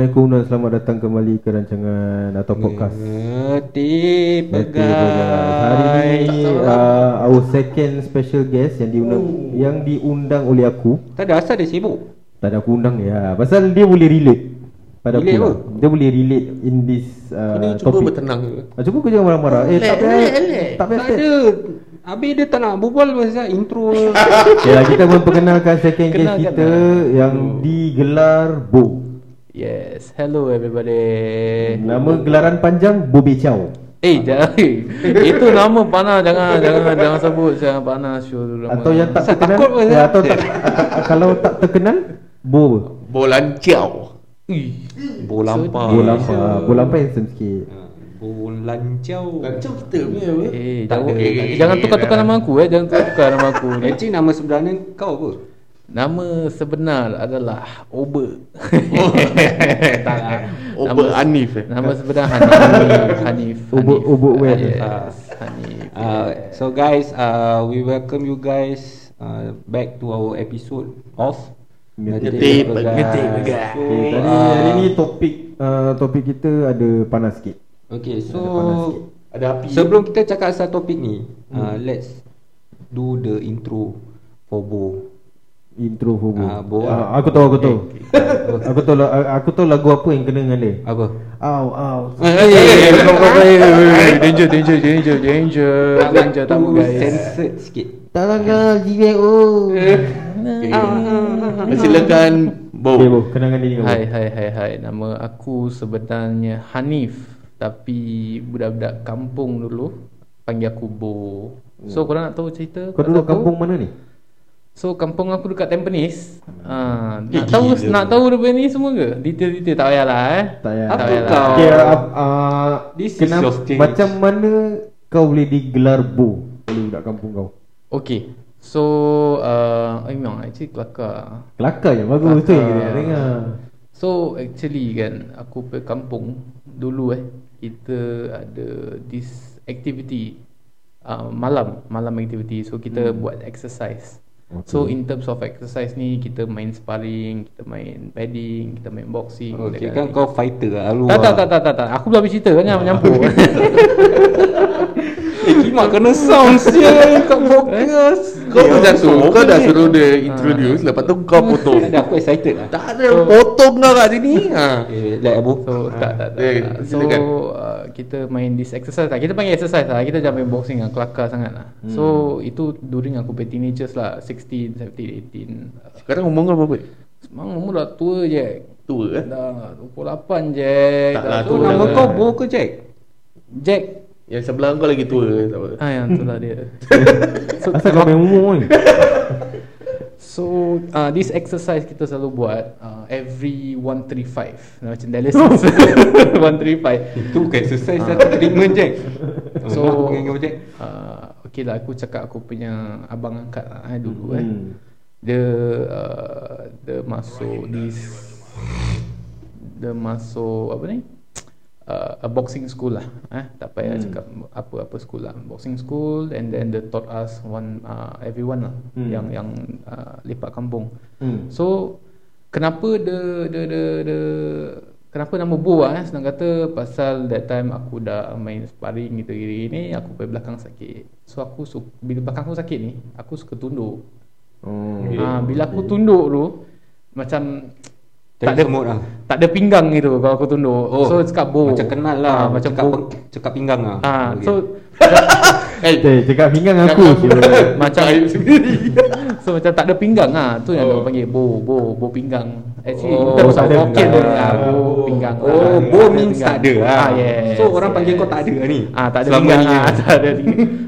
Assalamualaikum dan selamat datang kembali ke rancangan atau podcast. Ngerti podcast. Hari ini uh, our second special guest yang diundang Oh. yang diundang oleh aku. Tak ada asal dia sibuk Tak ada aku undang dia. Pasal dia boleh relate pada Relate aku. apa? Dia boleh relate in this uh, Kena cuba topic. bertenang je. Ah, cuba kau jangan marah-marah. Eh tak payah. Tak payah. Tak ada Habis dia tak nak berbual pasal intro lah, kita memperkenalkan second guest Kenalkan kita lah. yang digelar Bo. Yes Hello everybody Nama gelaran panjang Bobe Chow. Eh jangan Itu nama panah Jangan Jangan jangan sebut Jangan panas nama. Atau yang tak terkenal takut ya, Atau tak, kalau tak terkenal Bo? Bolancau. Ih, Bolampa. Bo lampa Bo lampa handsome sikit Bolancau Lancau kita punya apa? Eh Tak jangan, ada. Eh, jangan tukar-tukar eh, nama aku eh Jangan tukar-tukar nama aku Actually nama sebenarnya kau apa? Nama sebenar adalah Ober Tak lah Ober Nama- Hanif eh? Nama sebenar Hanif Hanif Ober- Hanif. Ober Wen. Yes Hanif Uh, so guys, uh, we welcome you guys uh, back to our episode of Pegas. So, okay, Tadi uh, hari ni topik uh, Topik kita ada panas sikit Okay, so Ada panas sikit. Ada api. sebelum kita cakap asal topik ni, uh, let's do the intro for Bo. Intro for Bo, Ah, Bo. Ah, Aku tahu aku tahu Aku tahu la- aku tahu lagu apa yang kena dengan dia Apa? Eh, kau eh, danger danger danger danger danger tak guys. censored sikit. Tolong kau GWO Silakan Bo. Okay Bo kenangan diri kau Hai hai hai hai nama aku sebenarnya Hanif tapi budak-budak kampung dulu panggil aku Bo. So korang nak tahu cerita? Kau Bo? kampung mana ni? So kampung aku dekat Tampines. Ah, Eh, nak tahu gila. nak tahu dia ni semua ke? Detail-detail tak payahlah eh. Tak payah. Tak Apa payahlah. kau? Okay, uh, uh, This is kenapa, your stage. Macam mana kau boleh digelar Bo Oleh budak kampung kau Okay. So uh, eh, memang actually kelakar. Kelakar je bagus tu yang Kelakar. dengar So actually kan aku pergi kampung dulu eh kita ada this activity uh, malam malam activity so kita hmm. buat exercise. Okay. So in terms of exercise ni kita main sparring, kita main padding, kita main boxing. Okay, kan kau fighter lah tak, tak tak tak tak aku belum habis cerita kan jangan menyampur. Kimak kena sound sial kat podcast. Kau macam tu. Kau dah suruh dia introduce. Lepas tu kau potong. Ada aku excited lah. Tak ada potong kau kat sini. Ha. Eh, like Abu. So tak tak tak. eh, tak. So uh, kita main this exercise lah. Kita panggil exercise lah. Kita jangan main boxing lah. Kelakar sangat lah. Hmm. So itu during aku punya teenagers lah. 16, 17, 18. Uh, Sekarang umur kau berapa? Semang umur dah tua je. Tua eh? Dah 28 je. Tak lah, So tu nama dah- kau Bo ke Jack? Jack. Yang sebelah kau lagi tua. Tak apa. Ah yang tu lah dia. so, Asal kau main umur ni So uh, this exercise kita selalu buat uh, every 135 Nah, macam dialysis 135 Itu bukan exercise lah treatment Jack. So kau Jack? uh, Okay lah aku cakap aku punya abang angkat lah eh, dulu eh Hmm. Dia uh, Dia masuk this Dia masuk apa ni uh, A boxing school lah eh? Tak payah Hmm. cakap apa-apa school lah Boxing school and then they taught us one uh, Everyone lah Hmm. Yang yang uh, lepak kampung Hmm. So Kenapa dia dia dia, dia Kenapa nama Bo lah eh? Senang kata Pasal that time aku dah main sparring gitu gini ni Aku pergi belakang sakit So aku su- Bila belakang aku sakit ni Aku suka tunduk Oh. Okay. ha, Bila aku tunduk tu Macam Tak ada semut lah. Tak ada pinggang gitu Kalau aku tunduk So cakap Bo Macam kenal lah. Ah, Macam cakap, Bo cakap pinggang lah. Ah, Okay. So Eh, Eh, cakap pinggang aku Macam. So macam tak ada pinggang ah tu yang Oh. oh. panggil bo bo bo pinggang. Actually Oh, oh, terus tak aku ada okey pinggang. ah bo pinggang. Oh, Ah, Bo tak means pinggang. tak ada lah. Ah yes. So orang panggil kau tak ada ni? Ah tak ada pinggang ni ah tak ada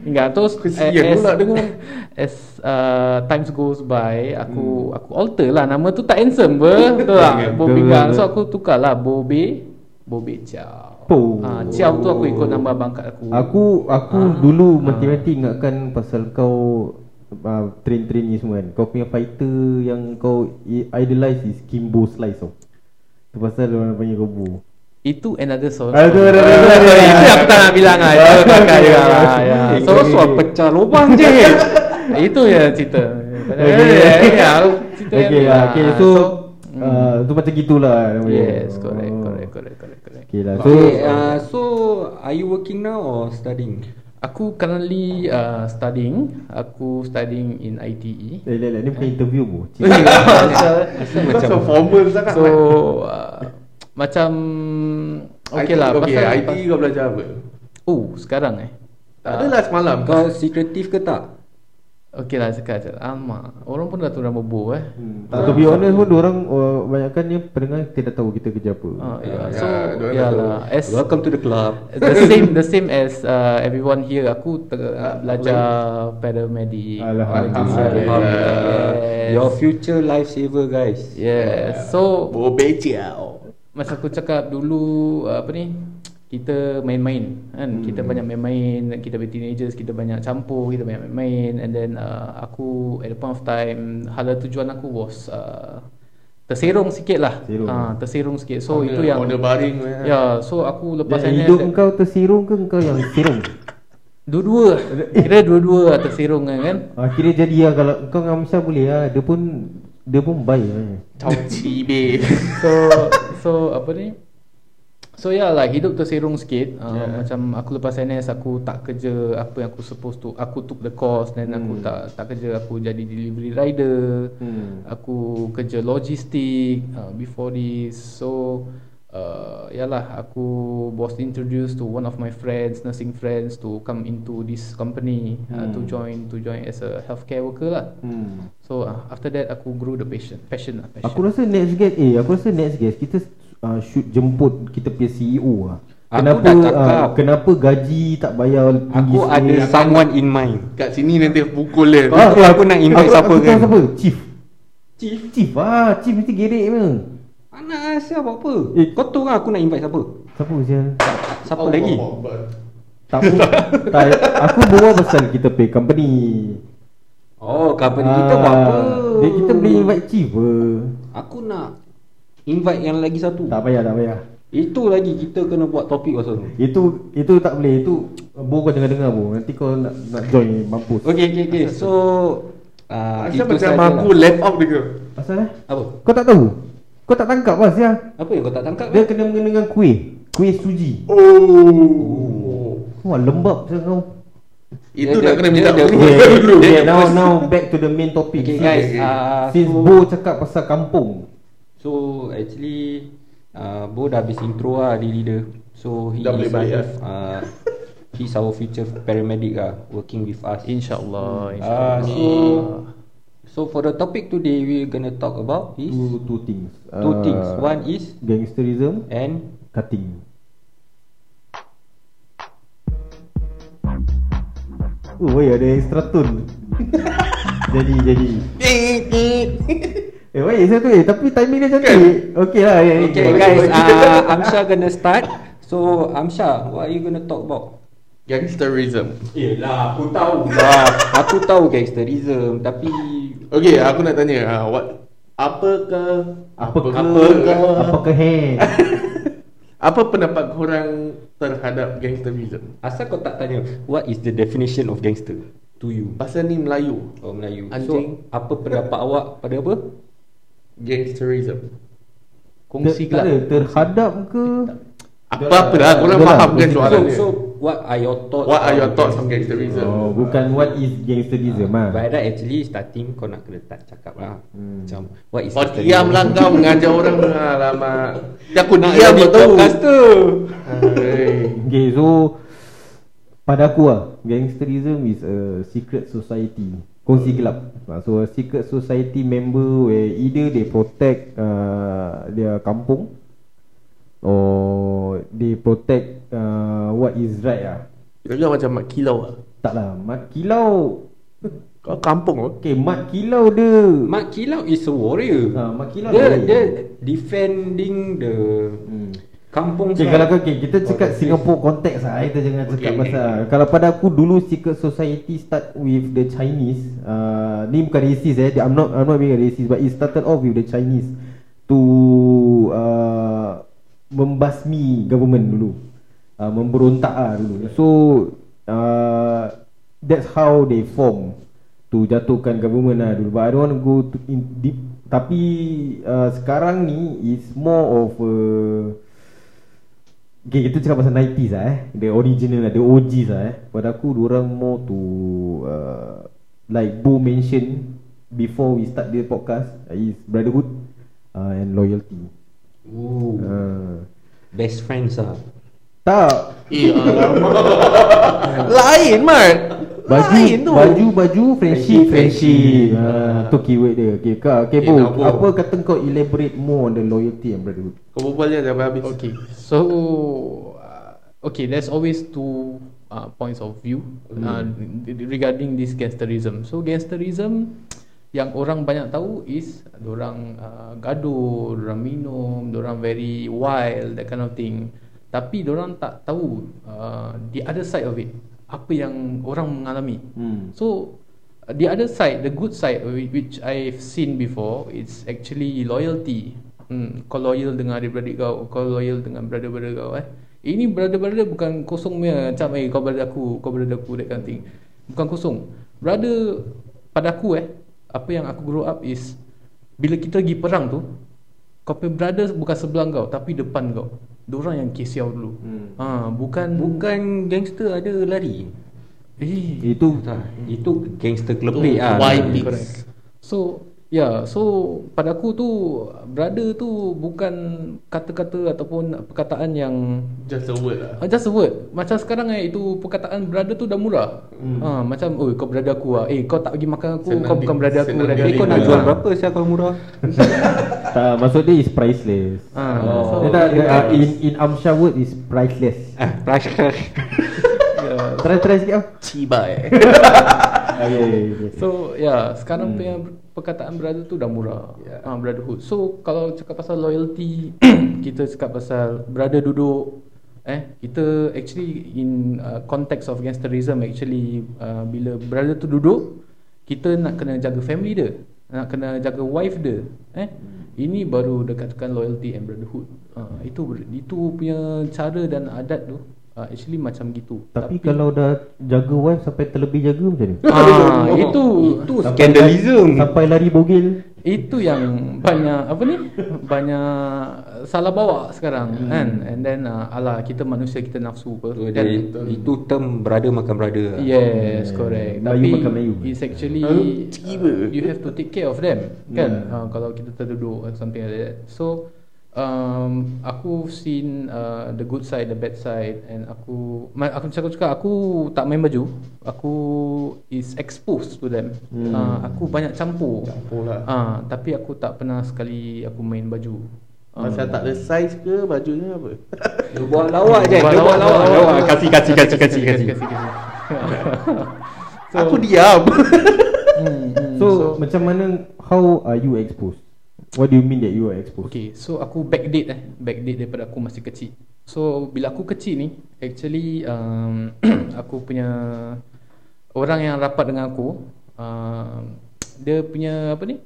pinggang. Terus Kesian pula dengar. As uh, times goes by aku hmm. aku alter lah nama tu tak handsome ber betul tak bo pinggang. So aku tukar lah bo be bo be ciao. Oh. Ah ciao tu aku ikut nama abang kat aku. Aku aku Ah. dulu mati-mati ingatkan pasal kau uh, train-train ni semua kan. Kau punya fighter yang kau i- idolize is Kimbo Slice tau. Tu pasal orang panggil kau. Itu another source. Ah, itu Itu yang aku tak nak bilang ah. Itu kakak juga lah. Ya. Eh, So kau suap pecah lubang je. itu ya cerita. Okay. Ya, ya, cerita Okay, ah, lah. okay, so, uh, Tu macam gitulah. Yes, correct, Oh. correct, correct, correct, correct. Okay lah So Okay, uh, so are you working now or studying? Aku currently uh, studying. Aku studying in. ITE. Eh, lek, ni bukan interview bu. Kau macam formal sangat So uh, macam okay lah. Okay, pasal- IT kau belajar apa? Oh, sekarang eh. Tak adalah semalam Kau secretive ke tak? Okay lah cakap je Alamak Orang pun dah tu dah bobo eh Hmm. Tak, to be honest pun orang uh, banyakkan ni pendengar tidak tahu kita kerja apa. Ah, Ya, yeah. ya, So yeah dah lah As Welcome to the club. The same The same as uh, Everyone here Aku ter, uh, belajar Paramedic Alhamdulillah. Yes. Your future lifesaver guys. Yes So Oh beciau Masa aku cakap dulu uh, Apa ni kita main-main kan? Kita banyak main-main kita be teenagers kita banyak campur kita banyak main-main. And then uh, aku at the point of time hala tujuan aku was uh, terserong sikit lah. Serong. Ah, terserong sikit. So Order- itu yang order baring lah. ya so aku lepas Dan NS hidup kau tersirung ke kau yang sirung? dua-dua. Kira dua-dua lah terserong kan? Kan Ah, kira jadi lah kalau kau dengan Amsyar boleh lah. Dia pun Dia pun baik lah Cau cibe so so apa ni So ya lah hidup terserong sikit uh, Yeah. yeah. Macam aku lepas NS aku tak kerja apa yang aku supposed to Aku took the course then aku tak tak kerja aku jadi delivery rider Hmm. Aku kerja logistik uh, before this So uh, yalah aku was introduced to one of my friends nursing friends to come into this company uh, to join to join as a healthcare worker lah hmm. So uh, after that aku grew the passion passion lah passion. Aku rasa next guest Eh aku rasa next guest Kita uh, should jemput Kita punya CEO lah Aku Kenapa dah cakap. uh, Kenapa gaji tak bayar tinggi Aku ada someone in mind. Kat sini nanti pukul dia Ah, Aku- aku nak invite aku, siapa aku kan? siapa? Chief Chief. Chief ah Chief mesti gerek punya Mana siapa apa? Eh. Kau tahu kan aku nak invite siapa? Siapa sial Siapa lagi? Tak pun tak, Aku berbual pasal kita pay company Oh, company kita buat apa? Dia kita boleh invite chief. Aku nak invite yang lagi satu. Tak payah tak payah Itu lagi kita kena buat topik pasal tu. Itu itu tak boleh Itu Bo kau jangan dengar bo Nanti kau nak, nak join mampus Okay, okay, okay. So, uh, Asal macam aku lah. left out dia ke Asal eh Apa? Kau tak tahu Kau tak tangkap lah sial Apa yang kau tak tangkap? Dia kena mengena dengan kuih Kuih suji Oh Wah lembab sial kau Itu Dia- nak kena dia- minta dia- Okay, okay, now now back to the main topic. Okay guys, okay. uh, Since so, Bo cakap pasal kampung. So actually uh, Bo dah habis intro lah diri dia. So he Dah boleh is balik our, uh, he's our future paramedic lah working with us. InsyaAllah Ah, insyaAllah. so so for the topic today we're gonna talk about is Two two things. two Uh, things. One is gangsterism, and cutting. Oh, wait, ada extra tone. jadi jadi. Eh, saya tu eh tapi timing dia cantik. Okey lah. eh, Okay eh. guys, uh, Amsha gonna start. So Amsha, what are you gonna talk about? Gangsterism Eh lah, aku tahu lah. aku tahu gangsterism tapi Okay aku nak tanya uh, what, Apakah Apakah Apakah apakah hand? Apa pendapat korang terhadap gangsterism asal kau tak tanya what is the definition of gangster to you? Pasal ni Melayu Oh Melayu. Anjing. So apa pendapat awak pada apa? Gangsterism Kongsi Tak ada terhadap ke? Apa-apa lah Korang faham kan soalan So, dia so what are your thoughts? What are your thoughts on gangsterism Oh, bukan what is gangsterism ah. By that actually starting kau nak kena start cakap lah Hmm. Macam what is Kau gangsterism? diam lah kau mengajar orang Alamak Dia aku Nak diam Hai. Okay, so pada aku lah, gangsterism is a secret society. Kongsi gelap. Ah, So a secret society member where either they protect uh, their kampung or they protect uh, what is right ah. Kira kau macam mak kilau lah Tak lah, mat kilau. Kau kampung apa? Okay, mat kilau dia. Mak Kilau is a warrior. Ah, mat kilau dia, dia. dia defending the Hmm. Kampung Okay, kalau okay, kita cakap Singapore konteks lah Kita jangan cakap Okay. pasal Kalau pada aku dulu secret society start with the Chinese uh, Ni bukan racist eh I'm not I'm not being racist But it started off with the Chinese To uh, Membasmi government dulu. Uh, Memberontak lah dulu. So uh, That's how they form To jatuhkan government lah dulu. But I don't want to go to in deep Tapi uh, sekarang ni is more of a Okay, kita cakap pasal 90s lah eh. The original lah, the OGs lah eh. Pada aku, orang more to uh, Like Bo mention Before we start the podcast uh, Is brotherhood uh, And loyalty. Ooh. uh, Best friends lah. Tak. Eh alamak Lain Mat Baju Lain tu. Baju baju Friendship. Friendship uh, Tu keyword dia. Okay, kau, okay Eh, Bo, nak Bo. Apa kata kau elaborate more On the loyalty and brotherhood Kau berbual je dah habis. Okay, so uh, okay, there's always two uh, points of view uh, regarding this gangsterism. So gangsterism yang orang banyak tahu is orang uh, gaduh, orang minum, orang very wild, that kind of thing. Tapi orang tak tahu uh, the other side of it. Apa yang orang mengalami. Hmm. So the other side, the good side whi- which I've seen before, it's actually loyalty. Hmm, kau loyal dengan adik-beradik kau, kau loyal dengan brother-brother kau eh. Ini brother-brother bukan kosong punya macam eh kau brother aku, kau brother aku that kind of thing. Bukan kosong. Brother pada aku eh, apa yang aku grow up is bila kita pergi perang tu, kau punya brother bukan sebelah kau tapi depan kau. Diorang yang kesiau dulu. Hmm. Ha, bukan Bukan gangster ada lari. eh Itu Tak, itu gangster kelepek Tu ah. wild. So Ya, yeah, so pada aku tu brother tu bukan kata-kata ataupun perkataan yang Just a word lah uh, just a word. Macam sekarang eh itu perkataan brother tu dah murah. Hmm. Ha, macam oh kau brother aku ah. Eh kau tak pergi makan aku, Senang kau bukan di- brother aku. dah Eh kau nak Ah. jual berapa saya kalau murah? tak, Maksud dia is priceless Ah, oh. so- Dia tak, dia, uh, in, in Amsha word is priceless Ah, price Yeah. Try try sikit ah. Cibai Okay, okay. So ya yeah, sekarang punya perkataan brother tu dah murah. Yeah. Ha, brotherhood. So kalau cakap pasal loyalty, kita cakap pasal brother duduk eh kita actually in uh, context of gangsterism actually uh, bila brother tu duduk kita nak kena jaga family dia, nak kena jaga wife dia, eh. Ini baru dekatkan loyalty and brotherhood. Uh, itu itu punya cara dan adat tu uh, actually macam gitu. Tapi, kalau dah jaga wife sampai terlebih jaga macam ni ah itu Itu Sampai scandalism. Sampai lari bogil Itu yang banyak apa ni? Banyak salah bawa sekarang hmm. kan. And then uh, alah kita manusia kita nafsu apa. Tu Kan? dia, itu term brother makan brother. Yes, correct. Melayu Tapi makan Melayu. it's actually? Tiba. you have to take care of them kan. Yeah. Uh, kalau kita terduduk or something like that. So um, aku seen uh, the good side, the bad side and aku ma- aku cakap cakap aku tak main baju. Aku is exposed to them. Hmm. Uh, aku banyak campur. Campur lah Ah, tapi aku tak pernah sekali aku main baju. Ah. Pasal tak ada size ke bajunya apa Dia buat lawak je. Dia buat lawak. Kasih kasih kasih kasih kasih. So, Aku diam hmm, hmm, so, macam mana How are you exposed What do you mean that you are exposed Okay, so aku backdate eh Backdate daripada aku masih kecil So, bila aku kecil ni Actually, um, aku punya Orang yang rapat dengan aku um, Dia punya apa ni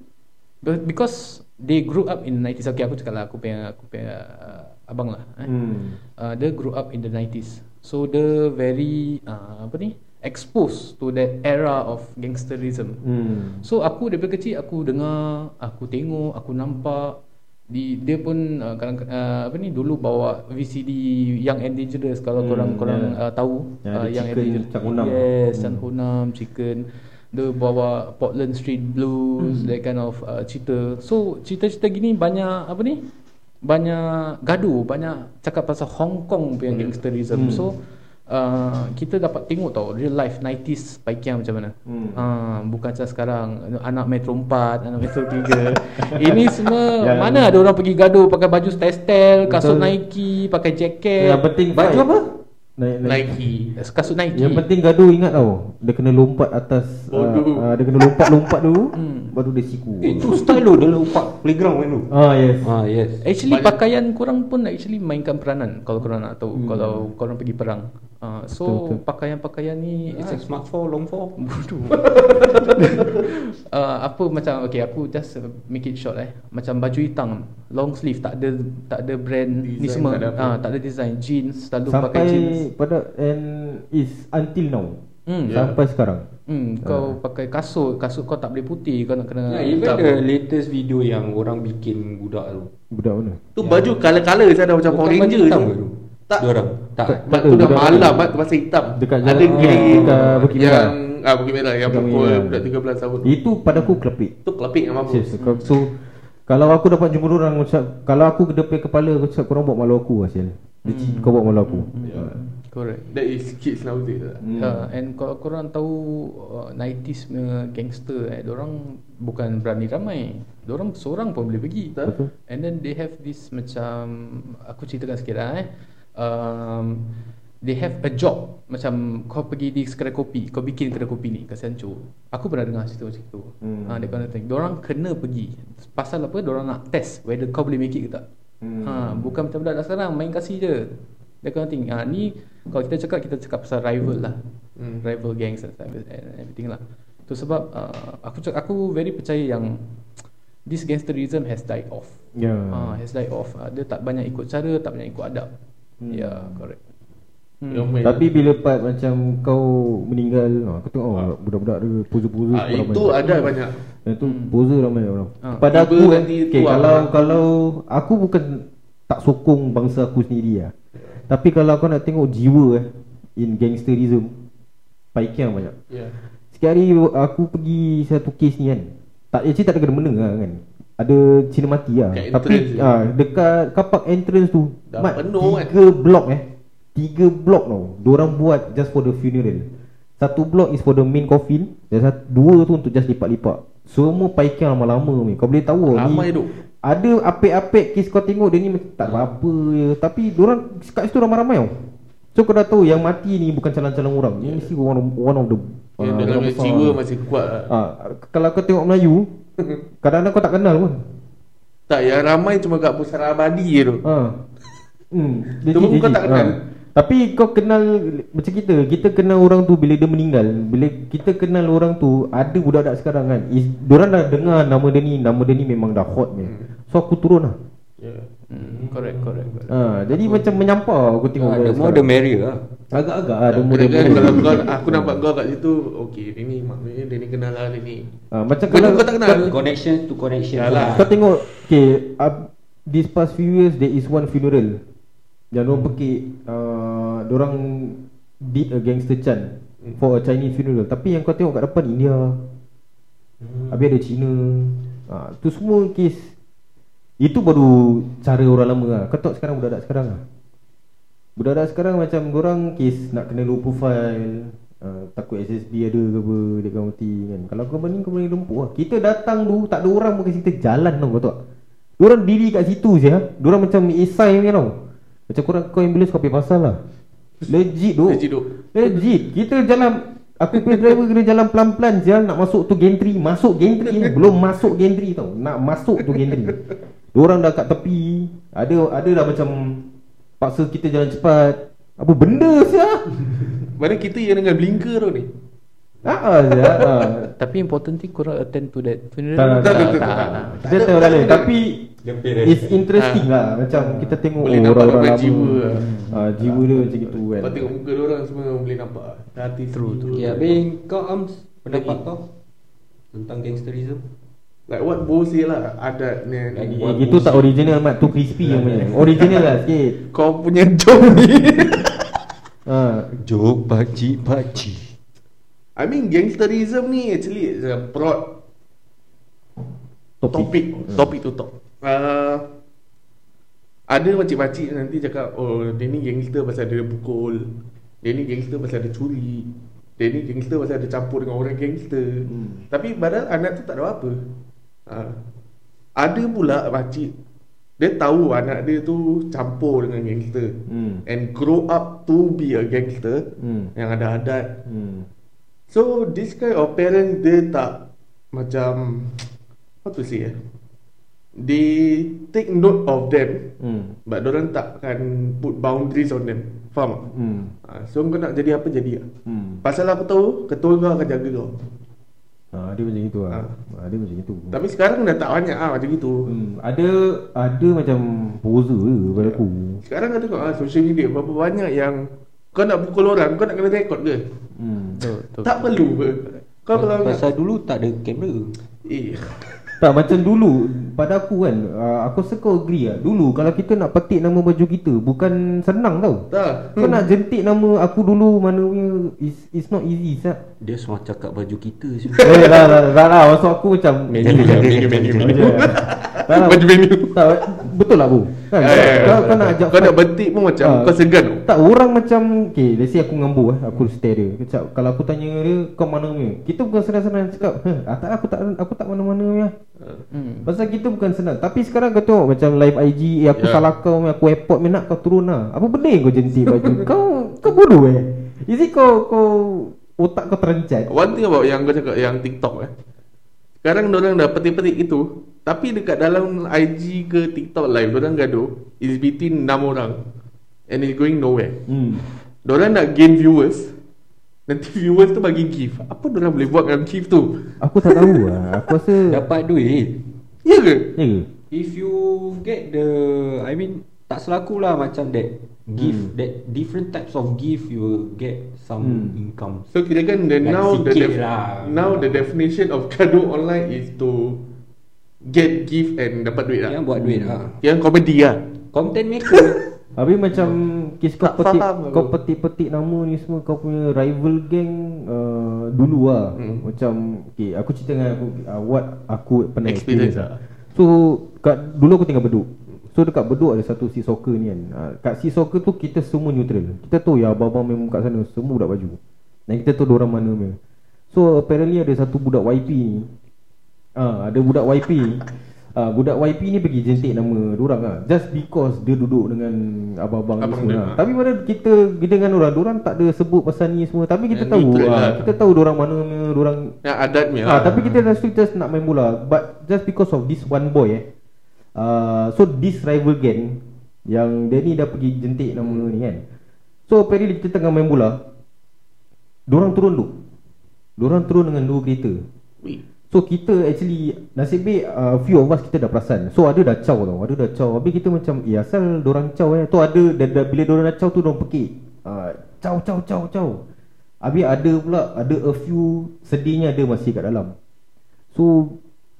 Be- Because they grew up in the 90s Okay, aku cakap lah Aku punya, aku punya uh, abang lah eh. Hmm. uh, Dia grew up in the 90s So, dia very uh, Apa ni Exposed to that era of gangsterism Hmm. So aku daripada kecil aku dengar, aku tengok, aku nampak di dia pun uh, kadang uh, apa ni dulu bawa VCD Young and Dangerous kalau Hmm, korang korang yeah. uh, tahu Yang ada Young and chicken, Dangerous. Cak Honam. Yes, Hmm. Chan Honam, Chicken. Dia bawa Portland Street Blues, Hmm. that kind of uh, cerita. So cerita-cerita gini banyak apa ni? Banyak gaduh, banyak cakap pasal Hong Kong punya gangsterism. Hmm. So uh, kita dapat tengok tau real life 90s Paikian macam mana. Hmm. Ah, bukan macam sekarang anak Metro 4, anak Metro 3. Ini semua Yang- mana ada orang pergi gaduh pakai baju style-style, kasut Betul. Nike, pakai jaket. Yang penting Baju apa? Naik, naik. Nike kasut Nike. Yang penting gaduh ingat tau Dia kena lompat atas uh, Bodoh. uh, Dia kena lompat-lompat dulu Hmm. Baru dia siku Eh, itu style lo dalam lompat playground kan tu. Ah yes Ah yes. Actually Banyak- pakaian korang pun actually mainkan peranan kalau korang nak tahu Hmm. kalau korang pergi perang. Uh, so Betul, betul. pakaian-pakaian ni it's Ah, smart four, long four. bodoh. uh, apa macam okay aku just uh, make it short eh. Macam baju hitam long sleeve tak ada tak ada brand ni Design semua tak ada ah tak ada design jeans selalu pakai jeans. Sampai pada And is until now Hmm. Sampai sekarang. Hmm, kau pakai kasut, kasut kau tak boleh putih, kau nak kena Ya, even the latest video yang orang bikin budak tu. Budak mana? Tu baju color-color saya dah macam Bukan Power Ranger tu. Tak. Diorang. Tak. Tak. Mak tu, dah malam mak tu pasal hitam. Dekat Ada jalan- gini dekat Bukit Merah. yang ah Bukit Merah yang pukul Merah. budak 13 tahun. Itu pada aku kelepik. Tu kelapik dengan mampus. Serius. Kau- So kalau aku dapat jumpa orang macam kalau aku kedepil kepala aku cakap korang buat malu aku. Dia hmm. kau buat malu aku. Correct. That is kids nowadays lah. Hmm. Uh, and kalau korang tahu uh, 90s punya gangster eh, orang bukan berani ramai. Orang seorang pun boleh pergi. Betul. And then they have this macam aku ceritakan sikit lah eh. Um, they have a job macam kau pergi di kedai kopi, kau bikin kedai kopi ni kat Sancho. Aku pernah dengar cerita macam tu. Hmm. Ha, dia kata Diorang kena pergi. Pasal apa? Diorang nak test whether kau boleh make it ke tak. Hmm. Ha, bukan macam budak sekarang main kasih je. Dia kata thing. Ha, ni kalau kita cakap kita cakap pasal rival lah. Hmm. Rival gangs and everything lah. Tu sebab uh, aku cakap, aku very percaya yang this gangsterism has died off. Ya. Ha, has died off. Uh, dia tak banyak ikut cara, tak banyak ikut adab. Hmm. Ya, yeah, correct. Main. Tapi bila part macam kau meninggal, ah, aku tengok oh, budak-budak dia poser-poser Ah, ramai. itu ada banyak. Yang tu poser ramai orang. Ah. Pada aku nanti okay, kalau lah. kalau aku bukan tak sokong bangsa aku sendiri lah. Tapi kalau kau nak tengok jiwa eh in gangsterism paikian banyak. Ya. Sikit hari aku pergi satu kes ni kan. Tak actually tak ada kena-mena lah kan. Ada Cina mati lah. Kat Tapi ah dekat kapak entrance tu Dah mat, penuh kan. tiga blok eh. Tiga blok tau. Diorang buat just for the funeral. Satu blok is for the main coffin dan satu, dua tu untuk just lipat-lipat. Semua paikian lama-lama ni. Kau boleh tahu Ramai ni tu. ada apek-apek kes kau tengok dia ni tak apa je Tapi diorang kat situ ramai-ramai tau So kau dah tahu yang mati ni bukan calon-calon orang Ni mesti one of, one of the Yang ah, dalam jiwa masih kuat lah. ah, Kalau kau tengok Melayu Kadang-kadang kau tak kenal pun Tak, yang ramai cuma kat pusara abadi je tu. ah. hmm, Tu pun kau tak kenal. Tapi kau kenal Macam kita Kita kenal orang tu Bila dia meninggal Bila kita kenal orang tu Ada budak-budak sekarang kan is, Diorang dah dengar Nama dia ni Nama dia ni memang dah hot ni So aku turun lah Ya. Hmm, correct, correct, correct. Ah, jadi macam menyampah aku tengok Ah, dia the more sekarang. the merrier lah. Agak-agak ada Kan, muda kan, kalau kau, aku nampak kau kat situ, okey, dia ni maknanya dia ni kenal lah dia ni. ah, Macam Kau kalau kau tak kenal. Connection to connection. Yalah. Kau tengok Okay uh, This past few years There is one funeral. Yang diorang pekik uh, Diorang Did a gangster chant For a Chinese funeral. Tapi yang kau tengok kat depan India. Habis ada China uh, Tu semua kes Itu baru Cara orang lama lah. Kau tengok sekarang Budak-budak sekarang lah Budak-budak sekarang macam Diorang kes Nak kena low profile uh, Takut SSB ada ke apa Dia kan mati kan. Kalau kau banding Kau boleh lempuk lah. Kita datang tu Tak ada orang pun kita jalan tau Kau tak? Diorang diri kat situ je ha? Diorang macam esai punya tau. Macam korang kau ambulance kau pergi pasal lah. Legit tu Legit, duk. Legit. Kita jalan Aku punya driver kena jalan pelan-pelan je Nak masuk tu gantry. Masuk gantry ni Belum masuk gantry tau. Nak masuk tu gantry. Diorang dah kat tepi. Ada ada dah macam Paksa kita jalan cepat Apa benda sah Mana kita yang dengan blinker tu ni. Haa ah. Tapi important thing korang attend to that funeral. Tak, tak, tak, tak, tak. Kita tengok dah lain Tapi Dia beres. It's interesting lah Macam kita tengok Boleh nampak orang-orang orang jiwa lah. ah, Jiwa dia macam gitu kan Kau tengok muka orang semua boleh nampak. Hati true tu. Ya, habis kau Ams pendapat kau tentang gangsterism? Like what Bo say lah Adat ni. Lagi- Eh, itu tak original mat. Tu crispy yang punya. Original lah sikit. Kau punya joke ni. Ha. Jok pakcik pakcik. I mean gangsterism ni actually is a broad topik Topik tu top uh, Ada makcik-makcik nanti cakap Oh dia ni gangster pasal dia pukul. Dia ni gangster pasal dia curi. Dia ni gangster pasal dia campur dengan orang gangster. Hmm. Tapi padahal anak tu tak ada apa uh, Ada pula makcik Dia tahu anak dia tu campur dengan gangster Hmm. And grow up to be a gangster Hmm. Yang ada adat Hmm. So this kind of parents dia tak macam how to say eh? They take note of them Hmm. but orang tak akan put boundaries on them. Faham tak? Hmm. Ha, so kau nak jadi apa jadi lah. Hmm. Pasal aku tahu ketua kau akan jaga kau. Ha, dia macam itu lah. Ha. Ha. dia macam itu. Tapi sekarang dah tak banyak ah macam gitu. Hmm. Ada ada macam poser je pada aku. Sekarang kau tengok ah social media berapa banyak yang Kau nak pukul orang Kau nak kena rekod ke hmm. Betul, betul. Tak perlu ke Kau kalau nak Pasal dulu tak ada kamera Eh Tak macam dulu Pada aku kan uh, Aku rasa kau agree lah. Dulu kalau kita nak petik nama baju kita Bukan senang tau. Tak. Kau nak jentik nama aku dulu Mana punya It's, it's not easy sah. Dia semua cakap baju kita je Eh lah lah lah lah Maksud aku macam Menu Menu menu menu Baju menu. Tak, Betul lah bu. Kan, Eh, kau, kau nak ajak Kau nak betik pun macam Ah. Kau segan Tak orang macam Okay let's say aku ngambu eh Aku stare dia. Kecap, Kalau aku tanya dia Kau mana punya? Kita bukan senang-senang cakap Huh, ah, tak aku tak aku tak mana-mana punya Hmm. Pasal kita bukan senang. Tapi sekarang kau tengok Macam live IG Eh aku Ya. salah kau Aku airport nak kau turun lah. Apa benda yang kau jentik baju? Kau Kau bodoh eh. Is it kau Kau Otak kau terencat? One thing about yang kau cakap Yang TikTok eh. Sekarang orang dah petik-petik itu Tapi dekat dalam IG ke TikTok live Orang gaduh Is between 6 orang. And it's going nowhere. Hmm. Diorang nak gain viewers Nanti viewers tu bagi gift. Apa diorang boleh buat dengan gift tu? Aku tak tahu lah. Aku rasa Dapat duit. Ya ke? Ya ke? If you get the I mean Tak selaku lah macam that Gift That different types of gift You will get some Hmm. income. So kira kan the, Like now the def- lah. Now the definition of gaduh online is to Get gift and dapat duit lah. Yang buat duit lah. Yang komedi lah. Content maker Habis macam Kes kau petik Kau petik-petik nama ni semua Kau punya rival gang uh, Dulu lah. Hmm. Macam okay, Aku cerita dengan aku uh, What aku pernah Experience experience, lah. So kat, Dulu aku tinggal Beduk. So dekat Beduk ada satu si soccer ni kan. Uh, Kat si soccer tu kita semua neutral. Kita tahu ya abang-abang memang kat sana Semua budak baju. Dan kita tahu orang mana punya So apparently ada satu budak YP ni. Ah, ada budak YP ni. Ah, budak YP ni pergi jentik nama orang ah. Just because dia duduk dengan abang-abang ni semua. Lah. ah. Tapi mana kita dengan orang, orang tak ada sebut pasal ni semua. Tapi kita Yang tahu neutral ah, lah. kita tahu orang mana orang Yang adatnya Ah, tapi kita just just nak main bola. But just because of this one boy eh. Uh, so this rival gang yang dia ni dah pergi jentik nama ni kan. So apparently kita tengah main bola. Diorang turun duk. Diorang turun dengan dua kereta. So kita actually Nasib baik uh, Few of us kita dah perasan. So ada dah caw tau Ada dah caw Habis kita macam Eh asal dorang caw eh? Tu ada dah, dah, Bila dorang dah caw tu Dorang pekik. Uh, Caw caw caw caw Habis ada pula Ada a few Sedihnya ada masih kat dalam. So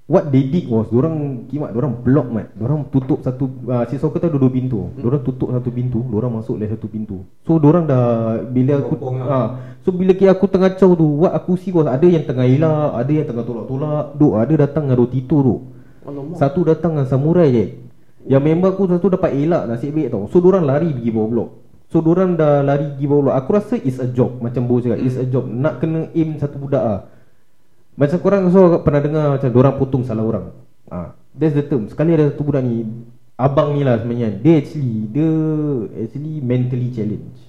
What they did was Dorang Kimak Dorang block mat. Dorang tutup satu uh, Si soccer tu ada dua pintu. Dorang tutup satu pintu Dorang masuk lagi satu pintu. So dorang dah Bila aku ah, So bila aku tengah caw tu What aku see was Ada yang tengah elak Ada yang tengah tolak-tolak. Duk ada datang dengan roti tu duk. Alamak. Satu datang dengan samurai je. Yang member aku satu dapat elak Nasib baik tau. So dorang lari pergi bawah blok. So dorang dah lari pergi bawah blok. Aku rasa it's a job Macam Bo cakap It's a job. Nak kena aim satu budak lah Macam korang so pernah dengar Macam dorang potong salah orang? Ah, That's the term. Sekali ada satu budak ni Abang ni lah sebenarnya. Dia actually Dia actually mentally challenged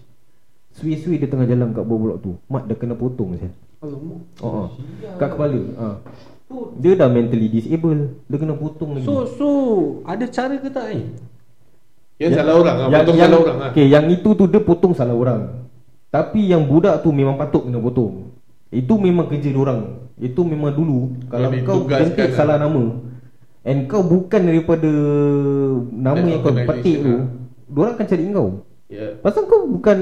Sui-sui dia tengah jalan kat bawah blok tu Mat dah kena potong saya. Alamak. Oh, oh. Kat kepala ha. Dia dah mentally disabled Dia kena potong lagi So so Ada cara ke tak ni Yang salah orang lah Potong salah orang lah Okay yang itu tu dia potong salah orang Tapi yang budak tu memang patut kena potong Itu memang kerja orang. Itu memang dulu Kalau Yang kau jentik lah. salah nama And kau bukan daripada Nama yang kau petik tu lah. Diorang akan cari kau Ya. Pasal kau bukan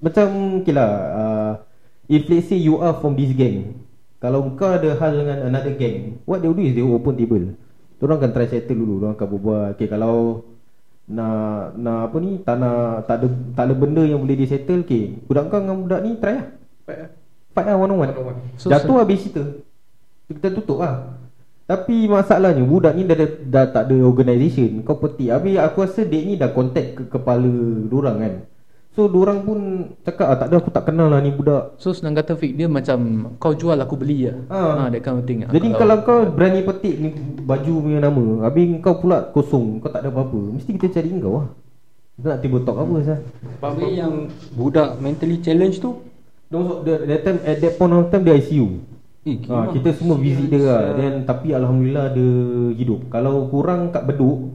Macam Okay lah uh, If let's say you are from this gang Kalau kau ada hal dengan another gang What they will do is they will open table. Diorang akan try settle dulu Diorang akan berbual. Okay kalau Nak Nak apa ni Tak nak Tak ada, tak ada benda yang boleh di settle Okay Budak kau dengan budak ni try lah. Baik lah. Fight lah one on one. One on one. So, Jatuh habis cerita. Kita tutup lah tapi masalahnya budak ni dah, dah, dah tak ada organisation. Kau petik Habis aku rasa dek ni dah contact ke kepala dorang kan. So dorang pun cakap ah, tak ada aku tak kenal lah ni budak. So senang kata Fik Dia macam Kau jual aku beli lah. Ah. ha, That kind of thing. Jadi kalau kau berani petik ni baju punya nama Habis kau pula kosong Kau tak ada apa-apa Mesti kita cari kau lah. Kita nak tiba talk apa sah Tapi yang Budak mentally challenge tu. Don't, that, that time, At that point of time dia ICU Eh ha, Kita semua visit dia lah. Then, Tapi Alhamdulillah dia hidup. Kalau kurang kat beduk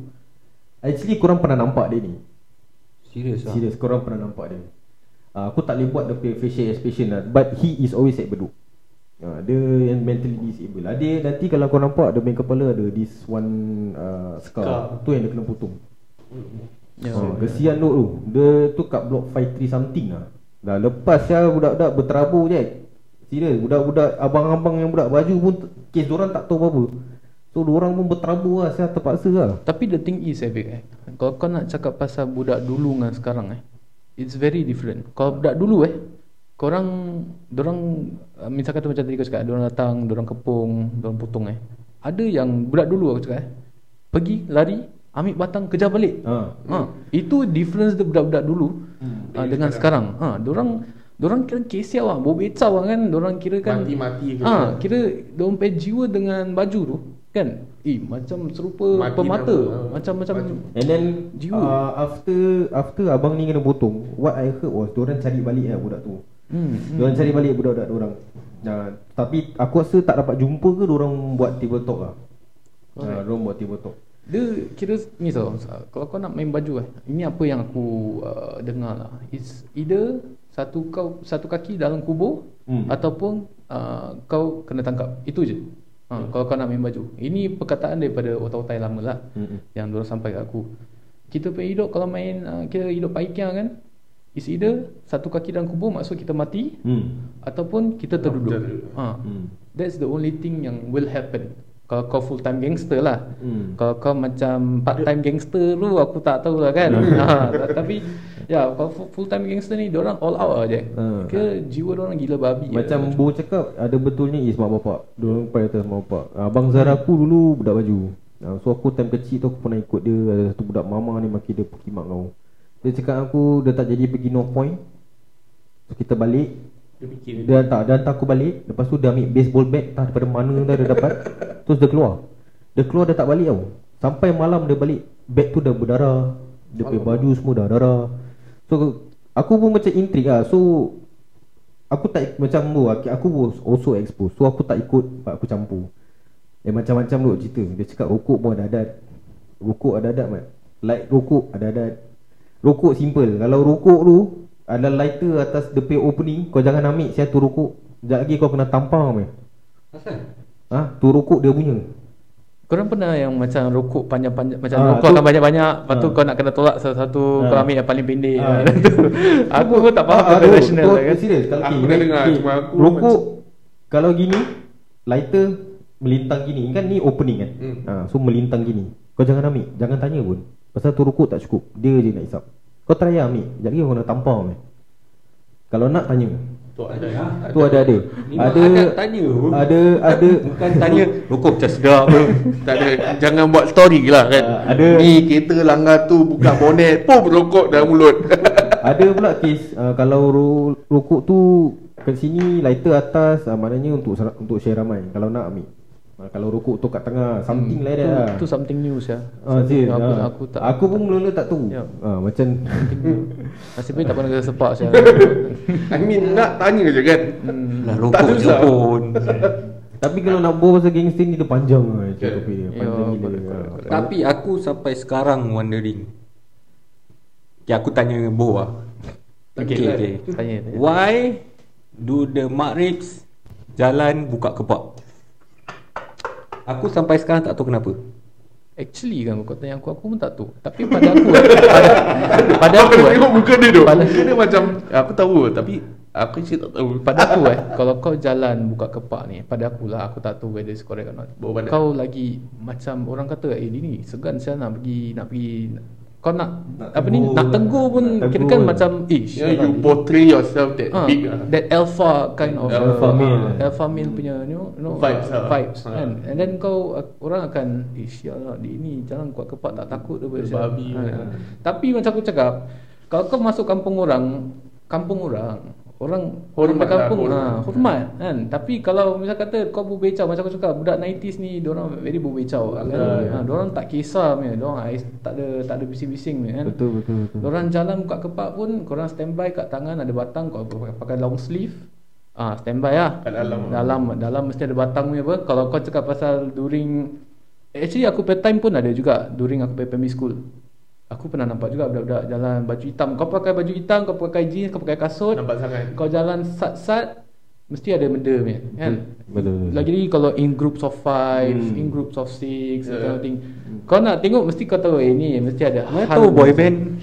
Actually korang pernah nampak dia ni. Serius lah. Serius korang pernah nampak dia uh, Aku tak boleh buat dia punya facial expression lah. But he is always at beduk uh, Dia yang mentally disabled Ada nanti kalau kau nampak Dia punya kepala ada This one uh, scar. Scar. Tu yang dia kena potong Ya, oh, ya. Kesian Nuk tu. Dia tu kat blok 53 something lah. Dah lepas ya budak-budak berterabur je Serius Budak-budak Abang-abang yang budak baju pun Kes diorang tak tahu apa-apa So diorang pun berterabur lah Saya terpaksa lah Tapi the thing is Epic eh Kalau kau nak cakap pasal budak dulu dengan sekarang eh It's very different Kalau budak dulu eh Korang Diorang uh, Misal kata macam tadi kau cakap Diorang datang Diorang kepung Diorang potong eh Ada yang Budak dulu aku cakap eh Pergi Lari Ambil batang Kejar balik ha. ha. Itu difference dia budak-budak dulu hmm, uh, Dengan sekarang ha. Diorang Diorang kira kesiau lah Bobecau lah kan Diorang kira kan Mati-mati ke ha, Kira Diorang punya jiwa dengan baju tu Kan Eh macam serupa Mati Pemata. Macam-macam Baju. And then Jiwa. uh, After After abang ni kena potong What I heard was Diorang cari balik lah budak tu hmm. hmm. Diorang cari balik budak-budak diorang nah, Tapi aku rasa tak dapat jumpa ke Diorang buat table talk lah uh, Diorang buat table talk Dia kira ni tau Kalau kau nak main baju eh Ini apa yang aku uh, dengar lah It's either Satu kau Satu kaki dalam kubur Hmm. Ataupun uh, Kau kena tangkap Itu je ha, Kalau kau nak main baju Ini perkataan daripada Otai-otai lama lah Hmm. Yang diorang sampai kat aku Kita punya hidup Kalau main uh, Kira hidup paikia kan It's either Satu kaki dalam kubur Maksud kita mati hmm. Ataupun kita terduduk Terduduk. ha. Hmm. That's the only thing yang will happen Kalau kau full time gangster lah. Hmm. Kalau kau macam part time gangster lu Aku tak tahu lah kan. Ha, ta- Tapi Ya kalau full time gangster ni Diorang all out aja Ha. Ke jiwa diorang gila babi Macam je. Bo cakap Ada betulnya is mak bapak. Diorang prioritas mak bapak. Abang Zara aku dulu Budak baju. Ah, So aku time kecil tu Aku pernah ikut dia. Ada satu budak mama ni Maki dia perkimak kau. Dia cakap aku Dia tak jadi pergi North Point. So kita balik Dia fikir Dia. Hantar Dia hantar aku balik. Lepas tu dia ambil baseball bat Tak daripada mana dah dia dapat. Terus dia keluar. Dia keluar dia tak balik tau. Sampai malam dia balik Bag tu dah berdarah. Dia punya baju semua dah darah. So Aku pun macam intrigue lah. So Aku tak macam tu aku, aku was also exposed. So aku tak ikut Pak aku campur. Eh macam-macam tu cerita. Dia cakap rokok pun ada adat Rokok ada adat mat. Light rokok ada adat Rokok simple. Kalau rokok tu Ada lighter atas the pay opening Kau jangan ambil satu rokok Sekejap lagi kau kena tampar meh. Asal? Ha? Tu rokok dia punya Korang pernah yang macam rokok panjang-panjang Macam Ah, rokok tu- akan banyak-banyak Lepas tu Ah. kau nak kena tolak satu-satu Ah. Kau ambil yang paling pendek Ah. Aku pun tak faham Ah, pasal tu- tu- lah kan Serius kalau Aku okay, dah dengar, okay, cuma aku Rokok Kalau gini Lighter Melintang gini Kan ni opening kan Hmm. ha, So melintang gini Kau jangan ambil Jangan tanya pun Pasal tu rokok tak cukup Dia je nak isap Kau try lah ambil Sekejap lagi kau kena tampar meh. Kalau nak tanya. Tu ada Tu ada. ada tanya? Ada Ada Bukan tanya Rokok macam sedap apa Tak ada. Jangan buat story lah kan? Ah, ada. Ni kereta langgar tu Buka bonet. Pum rokok dalam mulut. Ada pula kes uh, Kalau ro- rokok tu Kat sini lighter atas uh, Maknanya untuk untuk share ramai. Kalau nak ambil uh, Kalau rokok tu kat tengah Something like that lah Itu something new ya. Ah, serius, aku, ah. aku tak Aku pun mula-mula tak tahu Ya. ah, Macam. Nasib baik tak pernah kena sepak saya. I mean nak tanya je kan Lah Tak rokok je pun Tapi kalau nak bawa pasal gangster ni Dia panjang lah Ya. topik dia Ya, Panjang gila correct, Ah. correct, correct. Tapi aku sampai sekarang wondering Okay aku tanya Bo lah Okay, Okay, okay. Tanya, tanya. Why do the makribs jalan buka kepak? Aku sampai sekarang tak tahu kenapa. Actually kan kau tanya aku Aku pun tak tahu. Tapi pada aku pada, pada Kau aku kena eh, tengok muka dia tu Pada- Muka dia macam Aku tahu Tapi Aku actually tak tahu. Pada aku eh Kalau kau jalan buka kepak ni Pada aku lah Aku tak tahu whether it's correct or not. Bawa. Kau lagi Macam orang kata Eh dia ni segan saya nak pergi Nak pergi Kau nak, Nak Apa ni tegur Nak lah. tegur pun Nak Kira tegur kan lah. macam You, know, you portray yourself that Ah, big lah that alpha kind of Alpha uh, male. alpha male punya you know, you know Vibes uh, lah. vibes Ah. kan and then kau uh, orang akan eh sialah dia ni jalan kuat kepak tak takut dia Dia sial." babi Ah, kan. tapi macam aku cakap kalau kau masuk kampung orang kampung orang orang Hormat orang kampung lah, ha, hormat. hormat kan? Tapi kalau misal kata kau berbecau macam aku cakap budak 90s ni diorang very berbecau kan? Betul. ha, diorang tak kisah punya diorang ais- tak ada tak ada bising-bising punya kan? Betul betul betul. Orang jalan buka kepak pun Korang standby kat tangan ada batang Kau pakai, long sleeve Ah standby lah. Dalam. Dalam Dalam mesti ada batang punya apa. Kalau kau cakap pasal during Actually aku punya time pun ada juga During aku punya primary school Aku pernah nampak juga budak-budak jalan baju hitam Kau pakai baju hitam Kau pakai jeans Kau pakai kasut Nampak sangat Kau jalan sat-sat Mesti ada benda punya kan Betul. Lagi-lagi kalau in groups of five Hmm. In groups of six Yeah. kind of thing Kau nak tengok mesti kau tahu eh ni mesti ada Mana tahu boy band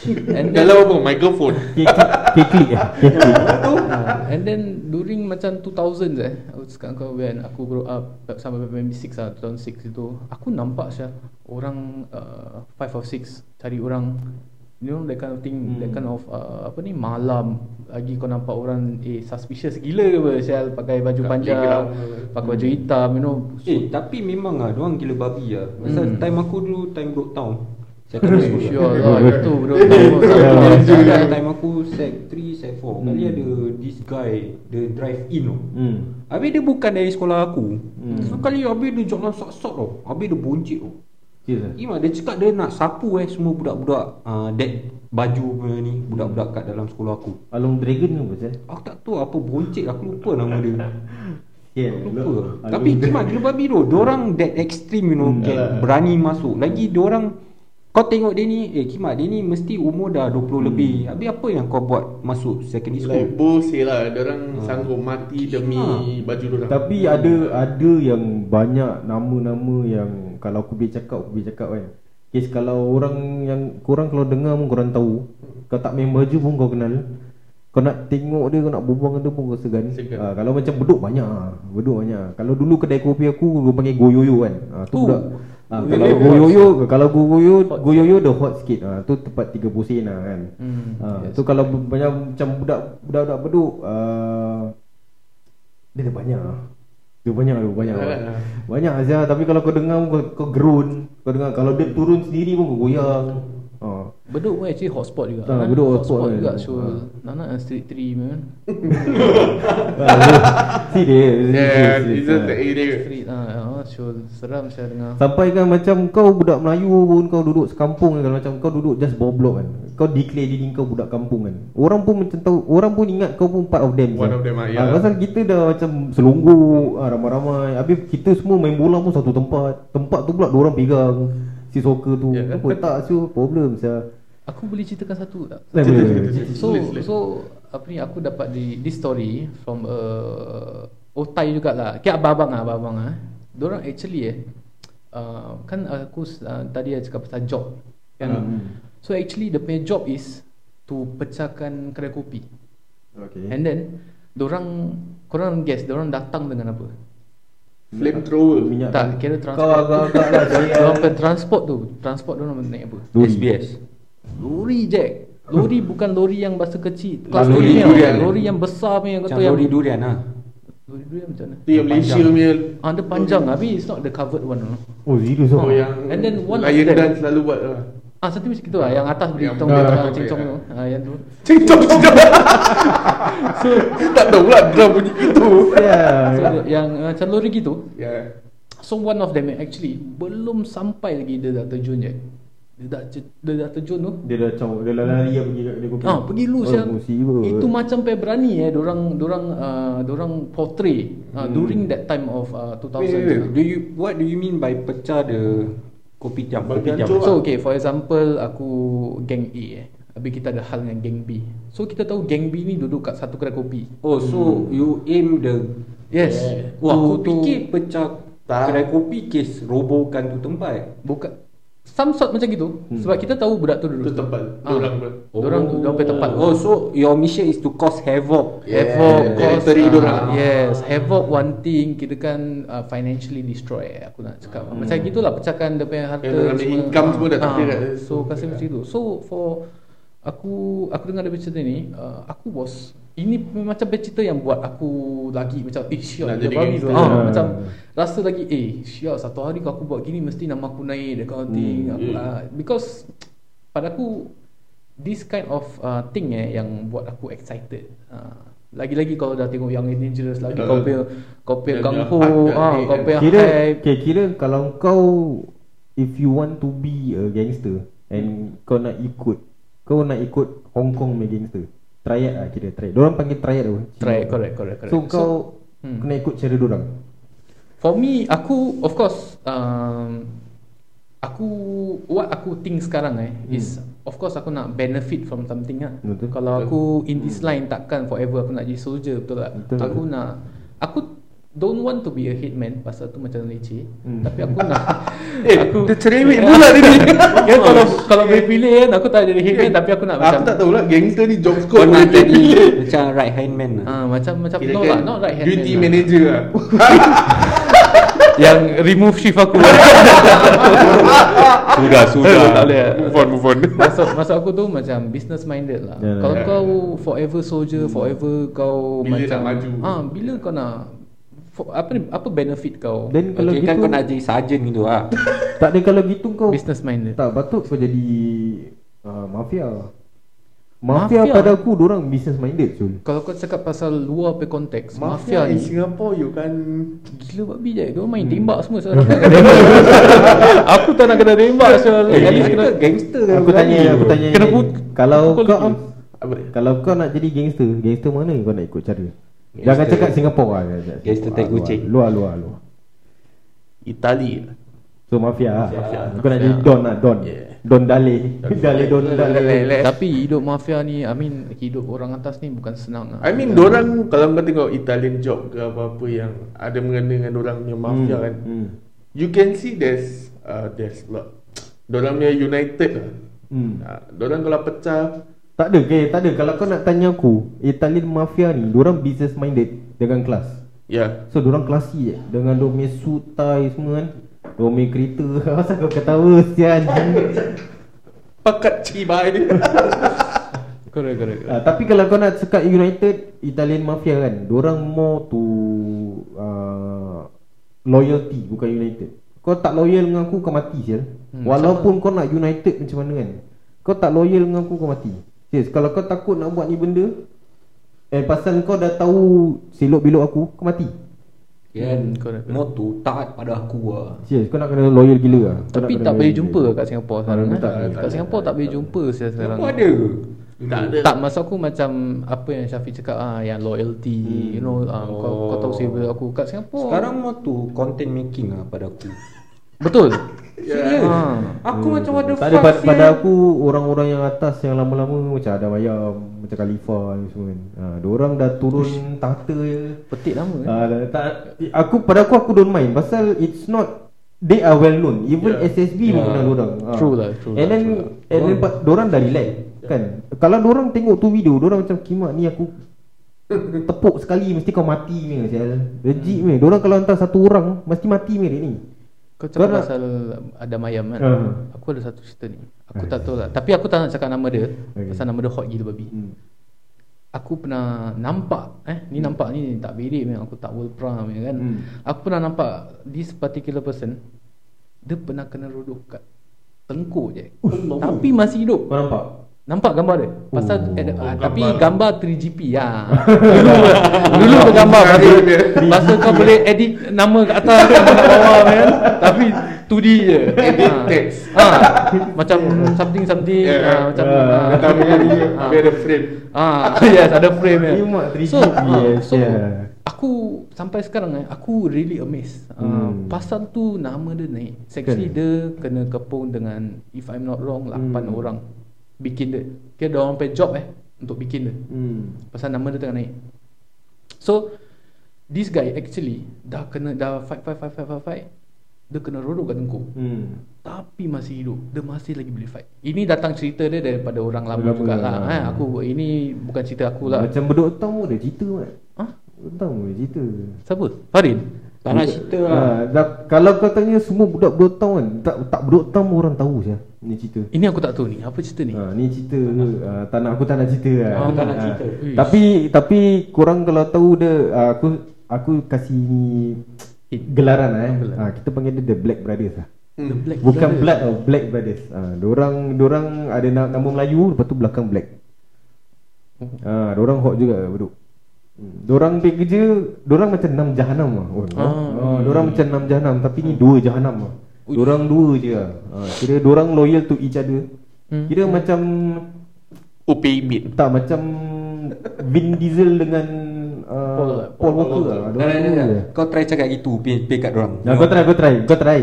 And then, Kalau apa microphone. Keklik eh Keklik uh, and then during macam 2000s eh aku sekarang kau when aku grow up sampai maybe 6 lah 2006 itu aku nampak saya orang uh, 5 or 6 cari orang you know that kind of thing hmm. that kind of uh, apa ni malam. Lagi kau nampak orang eh suspicious gila ke apa Syal? Pakai baju Kat panjang playground. pakai baju hitam you know. Eh tapi memang lah Diorang gila babi lah. Pasal Hmm. time aku dulu Time Broadtown Secondary school Sure lah. itu bro. Time time aku Sec 3, Sec 4 Kali Hmm. ada This guy Dia drive in tau Hmm. Habis dia bukan dari sekolah aku. Hmm. So kali habis dia jalan sok-sok tau Habis dia boncik tau Eh Iman dia cakap dia nak sapu eh Semua budak-budak uh, That baju punya ni Budak-budak kat dalam sekolah aku Along Dragon ke pasal Aku tak tahu apa boncik Aku lupa nama dia Yeah, Aku lupa Tapi kimak gila babi tu Diorang that extreme you know Hmm. Can Yalah. berani masuk Lagi diorang Kau tengok dia ni Eh kimak dia ni mesti umur dah 20 lebih Habis apa yang kau buat Masuk secondary school Like bullshit lah. Diorang Hmm. sanggup mati demi Ha. baju diorang. Tapi ada ada yang banyak nama-nama yang kalau aku boleh cakap aku boleh cakap kan. Kes kalau orang yang korang kalau dengar pun korang tahu. Kau tak main baju pun kau kenal. Kau nak tengok dia kau nak berbual dengan dia pun kau segan. Ha, kalau macam beduk banyak ah. Beduk banyak. Kalau dulu kedai kopi aku dia panggil goyoyo kan. Ha, tu Oh. budak. Ha, kalau goyoyo kalau goyoyo goyoyo dah hot sikit. Ha, tu tempat 30 sen lah kan. Hmm, Ha, yes. tu kalau banyak macam budak budak-budak beduk uh, dia ada banyak. Dia banyak tu, banyak. Alah. Banyak aja tapi kalau kau dengar kau, kau gerun, kau dengar kalau dia turun sendiri pun kau goyang. Ha. Bedok pun actually hotspot juga Ah, kan? Bedok hotspot kan. juga So Ah. Nana and Street 3 man Serius. Yeah, serius, it's just the area. Street ah, ah, so seram saya dengar Sampai kan macam kau budak Melayu pun kau duduk sekampung kan macam kau duduk just bawah blok kan. Kau declare diri kau budak kampung kan. Orang pun macam tahu, orang pun ingat kau pun part of them. One kan. of them, ah, Ah, ya. pasal kita dah macam selunggup, ah, ramai-ramai. Habis kita semua main bola pun satu tempat. Tempat tu pula dua orang pegang. Si soccer tu. Ya. Apa tak so problem saya. Aku boleh ceritakan satu tak? Boleh, boleh, boleh. So boleh. so apa ni aku dapat di this story from uh, Otai jugalah. Kayak abang-abang ah, abang-abang ah. Diorang actually eh uh, kan aku uh, tadi ada cakap pasal job kan. Hmm. So actually the punya job is to pecahkan kedai kopi. Okay. And then diorang korang guess diorang datang dengan apa? Flamethrower. Minyak Tak, kira Kau transport. agak-agak lah saya. Diorang punya transport tu, transport diorang naik apa? SBS Lori Jack. Lori bukan lori yang bahasa kecil. Kelas Lori lori, durian. yang lori yang besar punya Macam kata yang lori durian lah Lori durian macam mana? Tu yang Malaysia punya Ah, dia panjang habis it's not the covered one. Oh, serius Oh oh, yang And then one Lion them- Dan selalu buat lah Ah, satu macam gitu lah. Yang atas beli Yang tong dia cincong ya. tu. Ah, yang tu. Cincong cincong So Tak tahu pula drum bunyi gitu Yeah. So, yang macam lori gitu. Ya So one of them actually belum sampai lagi dia dah terjun je. Dia dah dia dah terjun tu. Dia dah caw, dia dah lari lah pergi dia kopi. Ah, pergi lu oh, musibah. Itu macam pe berani eh dorang dorang uh, dorang portray uh, Hmm. during that time of uh, 2000. Wait, wait, wait. Do you, what do you mean by pecah the kopitiam? Bagi Kopitiam. hancur. So okay for example aku geng A eh. Habis kita ada hal dengan geng B. So kita tahu geng B ni duduk kat satu kedai kopi. Oh, so you aim the Yes. Yeah. Wah, aku tu- fikir pecah Tak. kedai kopi kes robohkan tu tempat. bukan some sort macam gitu Hmm. sebab kita tahu budak tu Itu duduk. tempat Ah. Pun Dorang oh. dorang punya tempat. Oh, so your mission is to cause havoc. Yeah. Havoc cause Territory uh, dorang. Yes Havoc one thing Kita kan uh, Financially destroy Aku nak cakap hmm. Macam gitulah Pecahkan dia punya harta dorang punya income semua dah tak Ah, kira kat situ. So kasi macam itu So for Aku Aku dengar dia cerita ni uh, Aku was Ini macam cerita yang buat aku Lagi macam Eh Nak dia babi gangster. ah, Ah. Macam Rasa lagi Eh sial satu hari kalau aku buat gini Mesti nama aku naik thing Hmm, aku, yeah. uh, Because Pada aku This kind of uh, thing eh Yang buat aku excited uh, lagi-lagi kalau dah tengok yang dangerous lagi kau punya kau punya gang yang ho ah kau punya Kira okay, kira kalau kau if you want to be a gangster and kau nak ikut kau nak ikut Hong Kong punya gangster. Triad lah kira triad. Diorang panggil triad tu. Try correct correct correct So kau hmm. kena ikut cara diorang. For me, aku of course um, aku what aku think sekarang eh Hmm. is of course aku nak benefit from something lah. Betul. Kalau aku in this line takkan forever aku nak jadi soldier betul tak? Betul. Aku nak aku don't want to be a hitman pasal tu macam leceh. Hmm. Tapi aku nak Eh, dia cerewet pula dia ni. Ya kalau kalau boleh pilih kan aku tak jadi hitman tapi aku nak Aku macam tak tahu lah gangster ni job scope nak jadi macam right hand man lah. Ah macam macam Kira no lah not right hand Duty man lah. manager lah. yang remove shift aku. Sudah, sudah. tak boleh. Move on, move on. Maksud, maksud aku tu macam business minded lah. Ya, Kalau ya. kau forever soldier, forever kau Bila macam nak maju. Ah, bila kau nak for, apa ni apa benefit kau? Then kalau Okay, gitu kan kau nak jadi sarjan gitu ah. Tak ada kalau gitu kau business minded. Tak patut kau jadi uh, mafia Mafia, Mafia? pada aku orang business minded Sul Kalau kau cakap pasal luar pe konteks, Mafia mafia, in ni Singapore you kan gila babi je. Dia main tembak semua sekarang. aku tak nak kena tembak. Eh, At least kita kena gangster kan Aku tanya Aku tanya Kena put- Kalau kau? Kalau kau nak jadi gangster Gangster mana kau nak ikut cara Jangan cakap Singapore lah Gangster tak luar, kucing. Luar luar luar Itali. So mafia lah Mafia. Kau nak jadi Don lah Don Yeah. Don Dale Dale Don Dale Tapi hidup mafia ni I mean hidup orang atas ni bukan senang lah. I mean dorang kalau kau tengok Italian job ke apa-apa yang ada mengena dengan dorang punya mafia Hmm, kan. hmm. You can see there's uh, there's lot. Dorang punya united lah. Hmm. Uh, dorang kalau pecah Tak ada okay, tak ada Kalau kau nak tanya aku Italian mafia ni Diorang business minded Dengan kelas? Ya. So diorang klasi je Dengan diorang punya suit tie semua kan? Punya kereta. Asal kau ketawa sian? Pakat cibai. Correct correct. uh, Tapi kalau kau nak cakap United Italian mafia kan? Diorang more to uh, Loyalty Bukan United. Kau tak loyal dengan aku Kau mati sial Hmm, Walaupun kau nak United macam mana kan? Kau tak loyal dengan aku Kau mati Yes, kalau kau takut nak buat ni benda Eh pasal kau dah tahu Selok belok aku Kau mati Hmm, Kan correct. Moto taat pada aku lah. Serius kau nak kena loyal gila lah Kau Tapi tak boleh jumpa gila. kat Singapore sekarang Ah, eh? tak, Kat tak, Singapore tak, tak boleh jumpa saya sekarang Apa ada? tak ada. Tak maksud aku macam Apa yang Syafiq cakap ah, Yang loyalty Hmm. You know ah, kau, kau tahu save aku Kat Singapore Sekarang moto content making lah pada aku. Betul Ya. ha. Aku macam ada Tak ada pada, pada aku Orang-orang yang atas Yang lama-lama Macam Adam Ayam Macam Khalifah ni semua kan ha, Diorang dah turun tahta je Petik lama eh? ha, dah- tak, aku Pada aku aku don't mind Pasal it's not They are well known Even Yeah. SSB pun Yeah. kenal diorang ha. True lah, true And lah, then true lah. And then pa- Diorang dah relax Kan Kalau diorang tengok tu video Diorang macam Kimak ni aku Tepuk sekali Mesti kau mati ni sial Legit ni Diorang kalau hantar satu orang Mesti mati ni ni Kau cakap Kau pasal Adam Ayam kan Ah. Aku ada satu cerita ni Aku tak tahu lah Tapi aku tak nak cakap nama dia Okay. Pasal nama dia hot gila babi hmm. Aku pernah nampak eh ni nampak ni tak bedek memang aku tak world pram kan. Hmm. Aku pernah nampak this particular person dia pernah kena rodok kat tengkuk je. Tapi masih hidup. Kau nampak Nampak gambar dia Pasal Oh. ah, Oh, Tapi gambar. gambar 3GP ya. Dulu Dulu tu gambar Pasal, pasal kau boleh edit Nama kat atas Nama kat bawah kan Tapi 2D je Edit Ah. text. Ah, Macam something something Ya, ah, Macam ah. dia ada frame. Ah, yes, ada frame ya. Kimak 3GP, So, ah, yes, so yeah. aku sampai sekarang eh, aku really amazed. Uh, Hmm. pasal tu nama dia naik. Actually Kan? dia kena kepung dengan if I'm not wrong 8 Hmm. orang bikin dia. Kira dia orang pay job eh untuk bikin dia. hmm. Pasal nama dia tengah naik. So this guy actually dah kena dah fight fight fight fight fight, fight. Dia kena rodok kat tengkuk. Hmm. Tapi masih hidup Dia masih lagi boleh fight Ini datang cerita dia Daripada orang lama Lama, jugalah ah. eh, Aku Ini bukan cerita aku lah Macam bedok tau ada cerita mat Hah? Bedok tau ada cerita Siapa? Farin? Tak nak cerita lah. ha, dah, Kalau kau tanya semua budak bedok tau kan Tak, tak bedok tau pun orang tahu saya Ni cerita Ini aku tak tahu ni Apa cerita ni? Ha, ni cerita ha, tak nak aku tak nak cerita lah. Oh, tak nak Ha, cerita. Ish. Tapi tapi korang kalau tahu dia ha, aku aku kasih ni gelaran lah, eh. Gelaran. Ha, kita panggil dia The Black Brothers lah. The Black Bukan Brothers. Blood of Black Brothers. Ha, dorang dorang ada na- nama Melayu lepas tu belakang Black. Ha, dorang hot juga beduk. Hmm. Dorang pergi kerja, dorang macam enam jahanam lah. Oh, Ah. ha, dorang macam enam jahanam tapi ni dua jahanam lah. Dorang dua je lah. Ha, kira dorang loyal to each other. Hmm. Kira macam UPI bid. tak macam Vin Diesel dengan uh, Paul Paul, lah. Walker lah. Dah, dah, dah. Kau try cakap gitu Pay, pay kat dorang Nah, kau try, kau try, kau try.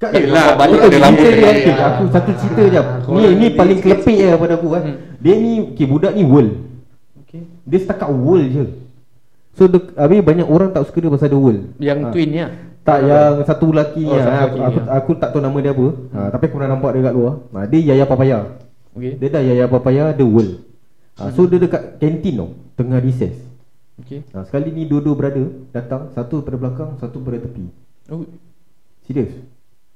Kat Yelah, balik aku ada lama dia. ni. Okay, aku satu cerita je. kau Ni ni paling kelepek je pada aku kan. Dia ni okay, budak ni world. Okay. Dia setakat world je. So dia, habis banyak orang tak suka dia pasal dia world. Yang Ha. twin ni lah. Tak yang satu lelaki Oh, ah, lelaki aku, aku, ah. aku tak tahu nama dia apa. Ha, tapi aku pernah nampak dia kat luar. Ha, dia Yaya Papaya. Okay. Dia dah Yaya Papaya dia world. Ha, so dia dekat kantin tau, tengah recess. Okay. Ha, sekali ni dua-dua brother datang, satu pada belakang, satu pada tepi. Oh. Serius.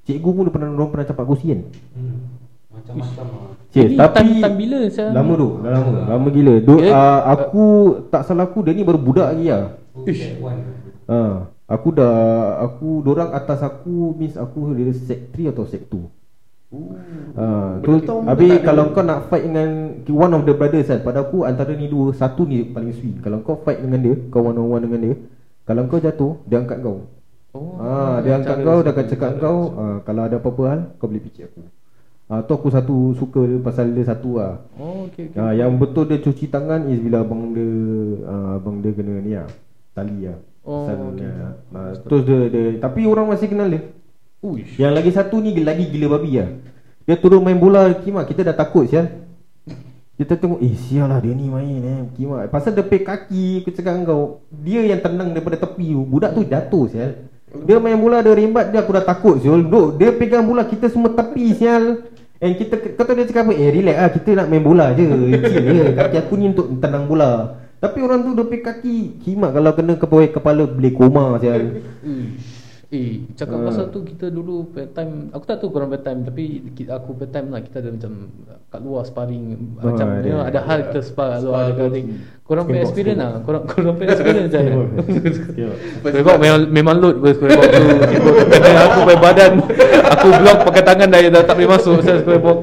Cikgu pun dia pernah orang pernah capak kursi kan. Hmm. Macam-macam lah. Cik, tapi time- time bila, Syah? Lama tu, dah lama, lama gila. Do, Kira- uh, aku tak salah aku dia ni baru budak lagi lah. Ish. Ha, aku dah aku dorang atas aku means aku dia sec 3 atau sec 2. Ha, tu, Betul, habis betul tak kalau kau nak fight dengan one of the brothers kan pada aku antara ni dua satu ni paling sweet. Kalau kau fight dengan dia, kau one on one dengan dia, kalau kau jatuh, dia angkat kau. Oh. Ah, dia angkat kau, dia dia akan cakap kau, ah, kalau ada apa-apa hal, kau boleh fikir aku. Ah, tu aku satu suka dia pasal dia satu lah. Oh, okay, okay. Ah, yang betul dia cuci tangan is bila abang dia ah, abang dia kena ni ah, tali ah. Oh, Pasal okay. ni, ah. Ah, terus dia, dia tapi orang masih kenal dia. Uish. Yang lagi satu ni lagi gila babi lah Dia turun main bola Kimak kita dah takut sial Kita tengok Eh sial lah dia ni main eh Kimak Pasal dia pek kaki Aku cakap kau Dia yang tenang daripada tepi Budak tu jatuh sial Dia main bola dia rembat dia Aku dah takut sial Duk, Dia pegang bola kita semua tepi sial And kita Kata dia cakap apa? Eh relax lah kita nak main bola je. Chill je. Kaki aku ni untuk tenang bola. Tapi orang tu dia pek kaki Kimak kalau kena kepala, kepala boleh koma sial. Uish. Eh, cakap Ah. pasal tu kita dulu part time Aku tak tahu korang part time Tapi aku part time lah Kita ada macam Kat luar sparring Oh, Macam ada. you know, ada hal kita spar kat luar ada tu. thing. Korang punya experience lah. Korang, korang punya experience macam mana Skateboard. Square memang, memang load pun square box tu aku pakai badan Aku block pakai tangan dah, dah tak boleh masuk Saya square box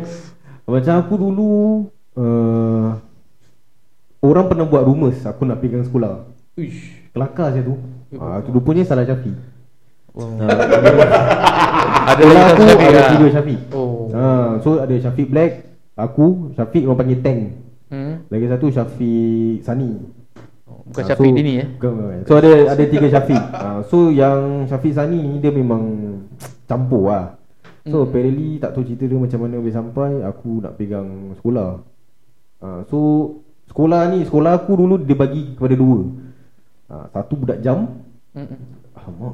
Macam aku dulu uh, Orang pernah buat rumours Aku nak pegang sekolah Uish Kelakar je tu uh, Rupanya salah Syafiq wow. uh, Ada lagi aku Syafiq ada lah. tiga Syafiq Oh uh, So ada Syafiq Black Aku Syafiq orang panggil Tank hmm? Lagi satu Syafiq Sani Bukan Ah, Syafiq so, Dini eh bukan, bukan. So ada ada tiga Syafiq uh, So yang Syafiq Sani ni Dia memang Campur lah So Hmm. apparently Tak tahu cerita dia macam mana Boleh sampai Aku nak pegang sekolah uh, So Sekolah ni Sekolah aku dulu Dia bagi kepada dua uh, Satu budak jam Mm-mm. Alamak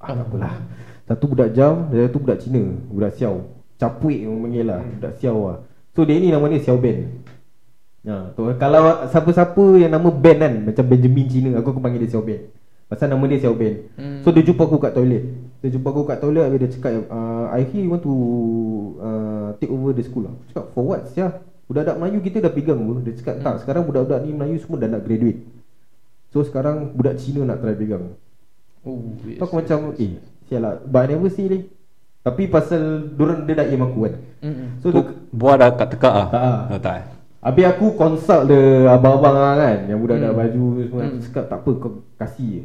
ah, Tak apalah. Satu budak jam Dan satu budak Cina Budak Siau Capuik orang panggil lah Budak Siau lah. So dia ni nama dia Siau Ben. Ha, tu, kalau siapa-siapa yang nama Ben kan Macam Benjamin Cina Aku akan panggil dia Xiao Ben. Pasal nama dia Xiao Ben. Hmm. So dia jumpa aku kat toilet. Dia jumpa aku kat toilet Habis dia cakap uh, I hear you want to uh, Take over the school Aku cakap for what Sia? Budak-budak Melayu kita dah pegang pun. Dia cakap tak Sekarang budak-budak ni Melayu semua dah nak graduate. So sekarang budak Cina nak try pegang Oh, Tu aku macam Eh sial lah But I never see ni Tapi pasal Diorang dia dah aim aku kan Mm-mm. So Tu dia, buat dah kat tekak ah. Tak ah. Oh, tak. eh? Habis aku consult the abang-abang lah kan Yang budak-budak Hmm. baju semua. Aku cakap tak apa kau kasih je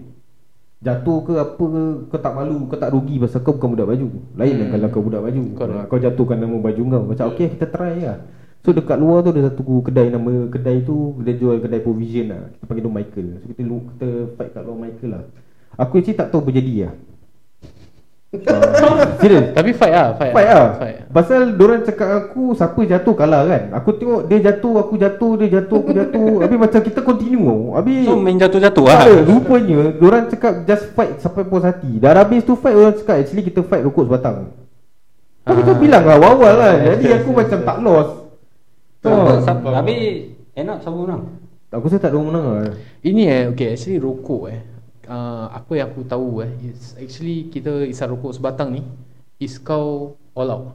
Jatuh ke apa ke Kau tak malu Kau tak rugi pasal kau bukan budak baju Lain lah Hmm. kalau kau budak baju Correct. ha, Kau jatuhkan nama baju kau Macam okay kita try lah So dekat luar tu ada satu kedai Nama kedai tu Dia jual kedai provision lah Kita panggil tu Michael So kita, lu- kita fight kat luar Michael lah Aku actually tak tahu berjadi lah uh, Serius. Tapi fight lah Fight, Fight lah. Fight. Pasal diorang cakap aku Siapa jatuh kalah kan. Aku tengok dia jatuh Aku jatuh Dia jatuh Aku jatuh. Habis macam kita continue. Habis So main jatuh-jatuh lah. Rupanya Diorang cakap just fight Sampai puas hati. Dah habis tu fight Diorang cakap actually kita fight rokok sebatang. Aku Ah. tu bilang lah awal lah Jadi aku macam tak lost. Habis end up siapa menang? Aku rasa tak ada orang menang lah. Ini eh Okay actually rokok eh uh, Apa yang aku tahu eh is Actually kita isap rokok sebatang ni Is kau all out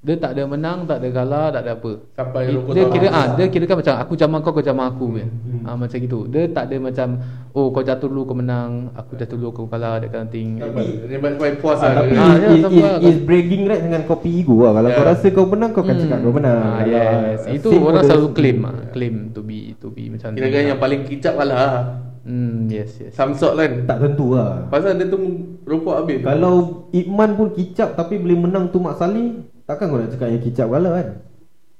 Dia tak ada menang Tak ada kalah Tak ada apa Sampai Dia- rokok Dia kira ah, lah. Dia kira kan macam Aku jamah kau Kau jamah aku hmm. ah, Macam gitu Dia tak ada macam Oh kau jatuh dulu kau menang Aku jatuh dulu kau kalah That kind of thing Dia sampai puas Ah, lah tapi dia. Ah, ya, is, sama is, lah. is bragging right dengan kopi ego lah Kalau Ya. kau rasa kau menang Kau akan Hmm. cakap kau menang ah, Kalau, Yes ah, Itu same orang selalu claim Claim to be To be macam Kira ni kan lah. yang paling kicap lah Hmm yes yes Samsok kan Tak tentu lah Pasal dia tu rokok habis Kalau Ikman pun kicap Tapi boleh menang tu Mak Saleh Takkan kau nak cakap yang kicap kalah kan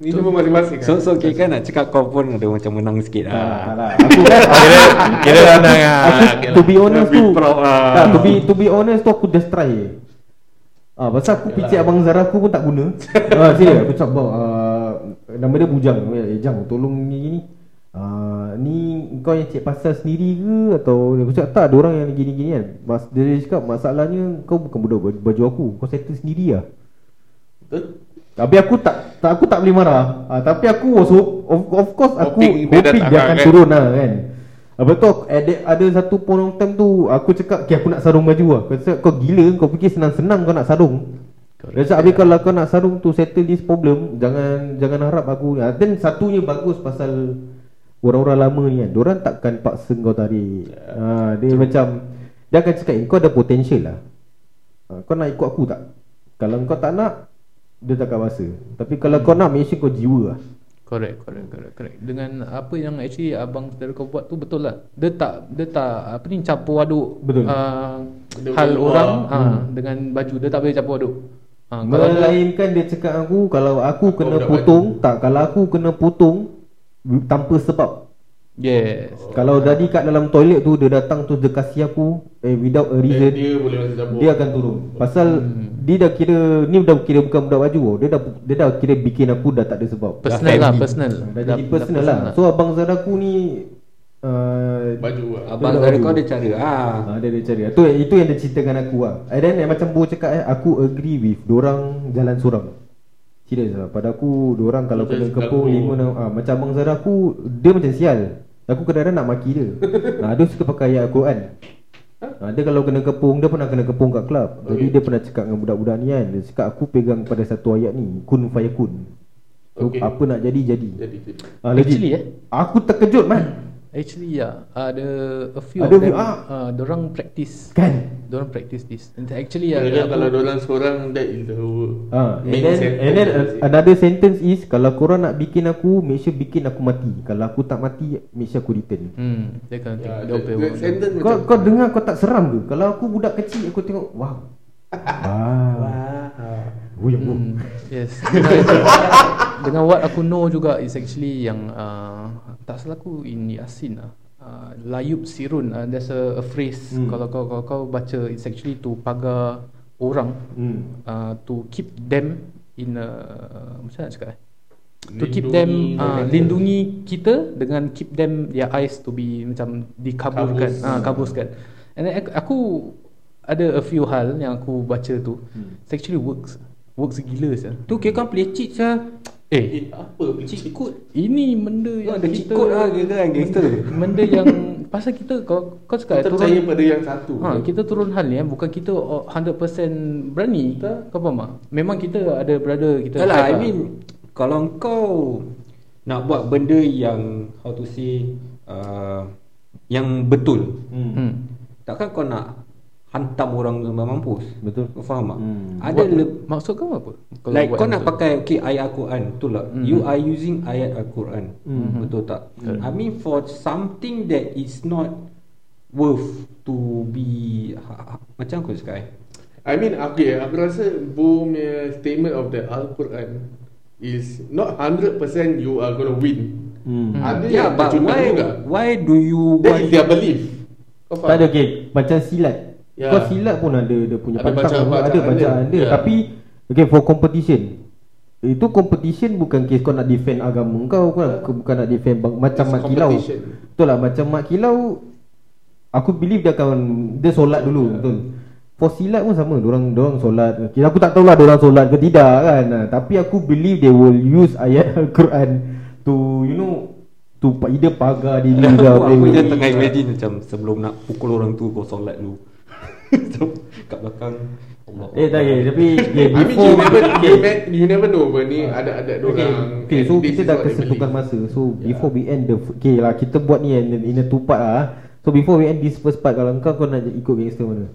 Ni semua masing-masing So so kira kan nak cakap kau pun ada macam menang sikit Tak lah. lah Aku kan Kira Kira menang lah Aku to be honest tu lah. tak, to be to be honest tu aku just try. Ah, pasal aku picit abang Zara aku pun tak guna. ah, serius aku cakap ah, nama dia Bujang. Eh, Jang, tolong ni gini. Ah, ni kau yang cek pasal sendiri ke atau aku cakap tak ada orang yang gini-gini kan. Mas dia cakap masalahnya kau bukan budak baju- aku, kau settle sendiri lah. Betul? Tapi aku tak, tak aku tak boleh marah. Ah, tapi aku hope, of, of course aku Hoping hoping, dia dia, akan kan? turun lah kan. Apa tu ada, ada satu point of time tu aku cakap okay, aku nak sarung baju lah. Kau cakap kau gila kau fikir senang-senang kau nak sarung. Dia cakap habis kalau kau nak sarung tu settle this problem jangan jangan harap aku. Ah, then satunya bagus pasal orang-orang lama ni kan. Diorang takkan paksa kau tarik. Ha, dia macam dia akan cakap "Eh, kau ada potential lah. Ha, kau nak ikut aku tak? Kalau kau tak nak dia takkan paksa. Tapi kalau kau nak make sure kau jiwa lah. Correct, correct, correct, correct. Dengan apa yang actually abang saudara kau buat tu betul lah. Dia tak dia tak apa ni campur aduk Betul. Uh, Dia hal boleh orang uh, dengan baju. Dia tak boleh campur aduk. Uh, kalau Melainkan dia cakap aku kalau aku Aku kena potong, tak kalau aku kena potong tanpa sebab. yes. Kalau tadi kat dalam toilet tu dia datang tu dia kasih aku eh without a Dia, reason dia boleh masuk campur. dia akan turun. Pasal dia dah kira ni dah kira bukan budak baju tau. Dia dah dia dah kira bikin aku dah tak ada sebab. Personal lah, family. personal. Dah jadi personal lah. So abang Zaraku ni uh, Baju lah. Abang Dia baju. kau ada cara ah. Ah, dia ada cari. Itu itu yang dia ceritakan aku lah. And then macam Bo cakap eh, aku agree with dorang jalan seorang. Serius lah. Pada aku dorang kalau Macam kena kepung lima enam ah, macam abang Zara aku dia macam sial. Aku kadang-kadang nak maki dia. nah, dia suka pakai ayat Al-Quran. Ha, dia kalau kena kepung Dia pernah kena kepung kat klub Jadi Okay. dia pernah cakap dengan budak-budak ni kan Dia cakap aku pegang pada satu ayat ni Kun fayakun so, Okay. Apa nak jadi jadi Jadi jadi. ha. Actually, eh? Aku terkejut man Actually ya, ada a few Ada of them. ah. Uh, dorang practice. Kan Dorang practice this. And actually ya, aku- kalau dorang seorang That is the Ah, and then, sentence. and then uh, another sentence is Kalau korang nak bikin aku Make sure bikin aku mati Kalau aku tak mati Make sure aku return Hmm, dia kan Ya, dia that sentence kau, kau dengar kau tak seram ke? Kalau aku budak kecil Aku tengok Wow Wow Oh ya Hmm, yes. Dengan what aku know juga is actually yang uh, tak salah aku in Yasin lah. Uh, layub sirun uh, there's a, a phrase Hmm. kalau kau kalau kau baca it's actually to pagar orang hmm. uh, to keep them in a macam mana nak cakap eh? to keep them uh, lindungi kita dengan keep them their eyes to be macam dikaburkan Kabus. ah kabuskan and then aku, aku ada a few hal yang aku baca tu Hmm. it actually works works gila sah. Tu kira kan play cheat sah. eh Eh apa Cheat code. ini benda yang ada cheat kita code lah kira kan gangster. benda yang pasal kita kau kau cakap Kita turun percaya pada yang satu Ha, kita turun hal ni eh. Bukan kita oh, 100% berani Kau faham tak? Memang kita ada brother kita Yalah, I mean kalau kau nak buat benda yang how to say uh, yang betul, Hmm. hmm. takkan kau nak hantam orang sampai mampus. Betul. Kau faham tak? Hmm. Ada le- Maksud kau apa? Kalau like kau nak betul. pakai okay ayat Al-Quran betul tak? Mhm. You are using ayat Al-Quran. Mhm. Betul tak? Correct. I mean for something that is not worth to be ha, ha, macam aku cakap eh. I mean okay Aku rasa Bo punya statement of the Al-Quran Is not 100% you are gonna win Hmm. Ada Yeah, yang but why juga why do you That want is their belief Kau Tak ada faham? okay Macam silat Ya. Kau silat pun ada Dia punya Ada pantang bacaan- Ada bacaan dia. dia Ya. Tapi Okay for competition Itu competition bukan case kau nak defend agama kau Kau nak, kau bukan nak defend bang, Macam It's Mak Kilau. Betul lah Macam Mak Kilau Aku believe dia akan Dia solat dulu Betul For silat pun sama Diorang, diorang solat okay, Aku tak tahulah Diorang solat ke tidak kan Tapi aku believe They will use ayat Al-Quran To you know To pa- either pagar diri ke aku, je tengah imagine macam sebelum nak pukul orang tu kau solat dulu. So, kat belakang. Allah. Eh tak okay, Tapi okay, I mean before you never you, ne- you never know apa ni. Ada ada Okay, orang okay so this kita dah kesentukan masa. So before we end the Okay lah kita buat ni in, in a two part lah. So before we end this first part Kalau kau kau nak ikut gangster mana?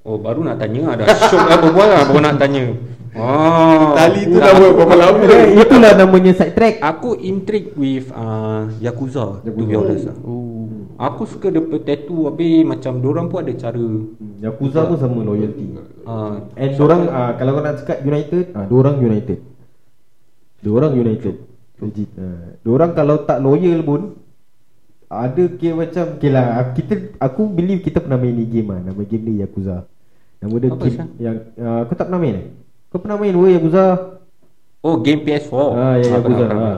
Oh baru nak tanya ada lah berbual lah baru nak tanya. Oh. Tali tu dah buat berapa lama Eh, itulah namanya side track Aku intrigued with uh, Yakuza, to be Yakuza. honest lah. Oh. Aku suka dia punya tattoo habis macam dorang pun ada cara Hmm, Yakuza pun sama loyalty uh, And dorang uh, Kalau kau nak cakap United ah, Dorang United Dorang United Legit uh, Dorang kalau tak loyal pun Ada kira macam Okay lah Kita Aku believe kita pernah main ni game lah Nama game ni Yakuza Nama dia Apa, Syah? Yang uh, Kau tak pernah main eh? Kau pernah main weh Yakuza Oh game PS4 Ah ya Aku Yakuza ha.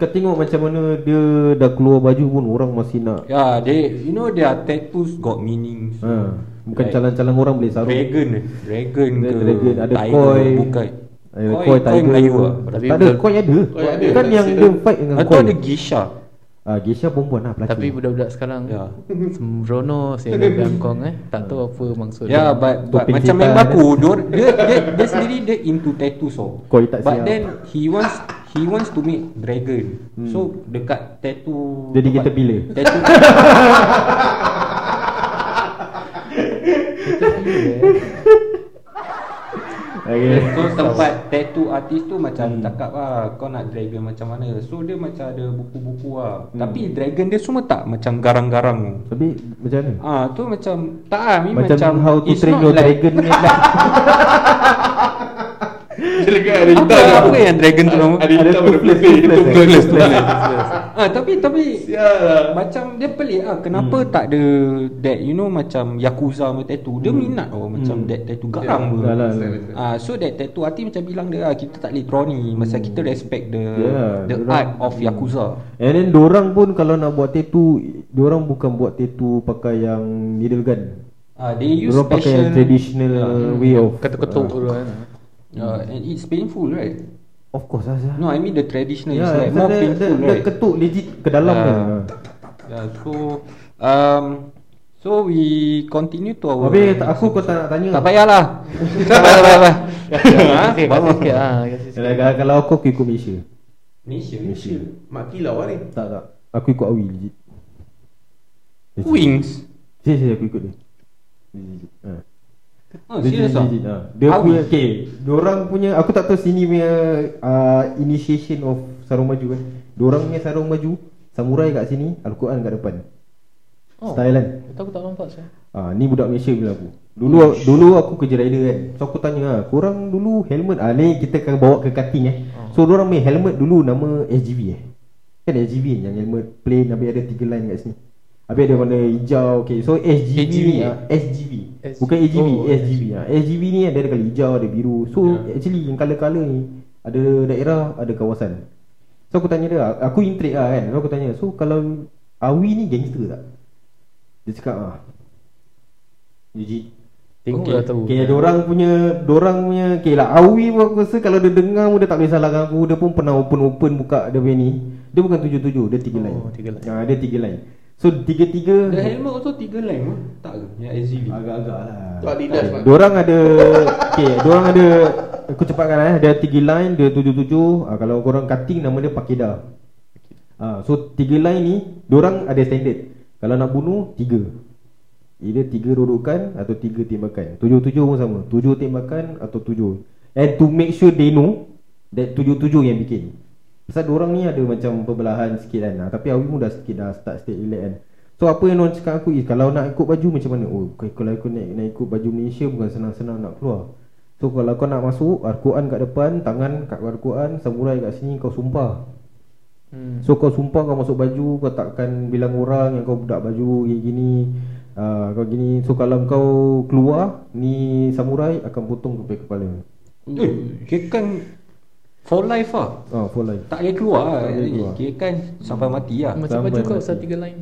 Kau tengok macam mana Dia dah keluar baju pun Orang masih nak Ya, they you know their tattoos got meaning. ha. Bukan Like, calang-calang orang boleh sarung Dragon, dragon Ada ke, dragon, ada tiger koi. ke, bukan. Ada Koi, koi, koi tiger Melayu lah. Tapi Tak ada koi ada Koi ada, Kan yang dia fight dengan Atau koi ada Gisha. Ah, Geisha perempuan lah pelacur Tapi budak-budak sekarang Ya. Sembrono Sehingga Bangkok eh Tak tahu apa maksud Ya, dia. but, but macam main ada. baku, dia, dia, dia, dia sendiri dia into tattoos oh. Koi tak But siap. then he wants he wants to make dragon. So dekat tattoo Jadi kita bila? Tattoo okay. So tempat tattoo artist tu macam cakap lah Kau nak dragon macam mana So dia macam ada buku-buku lah Tapi dragon dia semua tak macam garang-garang Tapi macam mana? Ah tu macam tak ah ni Macam, macam, how to train your like- dragon ni lah. Dia dekat ada apa, apa yang dragon tu nama? Ada hitam ada putih toothless, Toothless toothless. Ah tapi tapi Sial lah macam dia pelik ah kenapa Hmm. tak ada that you know macam yakuza punya tattoo. Dia minat oh macam Hmm. that tattoo garang Ya, pun. dah lah. Ah so that tattoo artist macam bilang dia ah kita tak boleh draw ni masa kita respect the Yeah, the Hmm. Ya, dorang- art of yakuza. And then dorang pun kalau nak buat tattoo Dorang bukan buat tattoo pakai yang needle gun Ah they use Dorang pakai yang passion traditional way of Ketuk-ketuk Ah. dulu kan uh, and it's painful right? Of course lah. No I mean the traditional Ya, is like more dia, painful dia, right? ketuk legit ke dalam Ah. dia Yeah, so um so we continue to our Habis tak- aku kau tak nak tanya Tak payahlah. tak payah tak payah. Ha? Kasih kasih sikit ah, kasih sikit. Kalau, kalau aku aku ikut Malaysia Malaysia. Malaysia Mak kilau lah ni Tak tak Aku ikut Awi legit Wings. Si si aku ikut dia Legit ha. Oh, Legit, serious ah? legit. Dia Awi. punya Okay Diorang punya Aku tak tahu sini punya uh, Initiation of Sarung baju kan Diorang punya sarung baju Samurai kat sini Al-Quran kat depan Oh. Style kan aku tak nampak saya. Ah, ni budak Malaysia bilang aku. Dulu dulu aku kerja rider kan. So aku tanya ah, korang dulu helmet ah ni kita akan bawa ke cutting eh. So orang main helmet dulu nama SGV eh. Kan SGV yang helmet plain habis ada tiga line kat sini. Habis ada warna hijau. Okay, so SGV AGV, ni ah, SGV. S- Bukan AGV, oh, SGV ah. SGV ni ada kali hijau, ada biru. So actually yang color-color ni ada daerah, ada kawasan. So aku tanya dia, aku intrigued lah kan. So aku tanya, so kalau Awi ni gangster tak? Dia cakap ah. Legit. Tengok okay. dah tahu. Okay, orang punya Dorang punya Okay lah Awi pun aku rasa Kalau dia dengar pun Dia tak boleh salahkan aku Dia pun pernah open-open Buka dia punya ni Dia bukan tujuh-tujuh Dia tiga Oh, line tiga line. ha, Dia tiga line So tiga-tiga? The helmet also tiga line pun Tak ke? Yang SUV Agak-agak lah. Tu Adidas okay. Mak. Dorang ada Okay Dorang ada Aku cepatkan eh. Dia tiga line Dia tujuh-tujuh. Ha, Kalau korang cutting Nama dia Pakeda. Ha, So tiga line ni Dorang ada standard. Kalau nak bunuh Tiga. Either tiga rodokan Atau tiga tembakan. Tujuh-tujuh pun sama. Tujuh tembakan Atau tujuh. And to make sure they know That tujuh-tujuh yang bikin Pasal dorang ni ada macam Perbelahan sikit kan. Ha, Tapi Awi pun dah sikit Dah start start relax kan. So apa yang orang cakap aku is Kalau nak ikut baju macam mana? Oh kau- kalau aku nak, nak ikut baju Malaysia Bukan senang-senang nak keluar. So kalau kau nak masuk Al-Quran kat depan Tangan kat Al-Quran Samurai kat sini Kau sumpah. Hmm. So kau sumpah kau masuk baju Kau takkan bilang orang Yang kau budak baju Gini-gini uh, Kau gini. So kalau kau keluar Ni samurai Akan potong kepala. Kepala Eh, kan For life lah. Oh for life. Tak boleh keluar lah. Tak boleh keluar. Kira kan sampai mati lah. Macam Sampai baju kau pasal tiga line.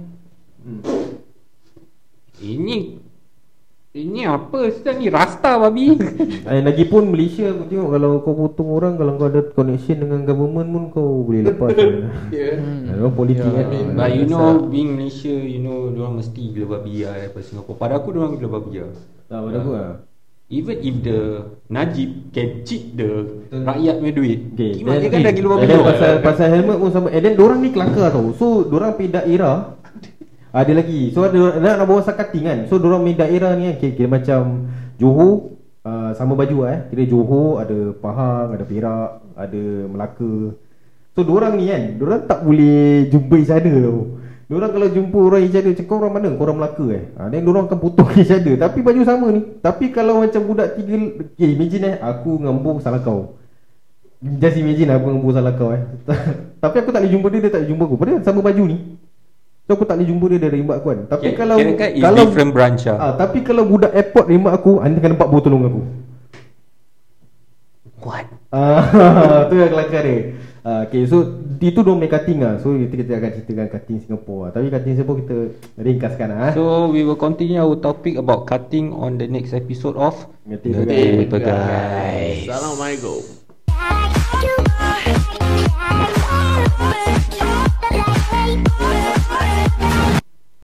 Ini Ini apa? Sedang ni rasta babi. Eh, lagipun Malaysia aku tengok kalau kau potong orang kalau kau ada connection dengan government pun kau boleh lepas. Ya. Hmm. Orang politik Ya, kan. But you know Being Malaysia You know Diorang mesti gila babi lah Daripada Singapore. Pada aku diorang gila babi lah. Tak pada aku lah. Even if the Najib Can cheat the Rakyat punya duit Okay, Kimak dia kan dah gila then tau. pasal pasal helmet pun sama. And then dorang ni kelakar tau. So dorang pergi daerah ada lagi. So ada nak, nak bawa sakating kan. So dorang main daerah ni kan kira, kira macam Johor uh, sama baju lah eh. Kira Johor ada Pahang, ada Perak, ada Melaka. So dorang ni kan, dorang tak boleh jumpa each other tau. Dorang kalau jumpa orang each other, cakap orang mana? Kau orang Melaka eh. Ha, then dorang akan potong each other. Tapi baju sama ni. Tapi kalau macam budak tiga, okay, imagine eh, aku dengan Bong salah kau. Just imagine aku dengan Bong salah kau eh. Tapi aku tak boleh jumpa dia, dia tak boleh jumpa aku. Padahal sama baju ni. So aku tak boleh jumpa dia dari rimbat aku kan Tapi Kira- kalau kira kan kalau, different branch lah. ah, Tapi kalau budak airport rimbat aku Anda kena nampak tolong aku What? Ah, tu yang kelakar dia. Ah, okay, so itu dua main cutting lah. So kita, kita akan ceritakan cutting Singapore lah. Tapi cutting Singapore kita ringkaskan lah. So, So we will continue our topic about cutting on the next episode of Ngerti Ngerti Pegang. Pegang. Assalamualaikum.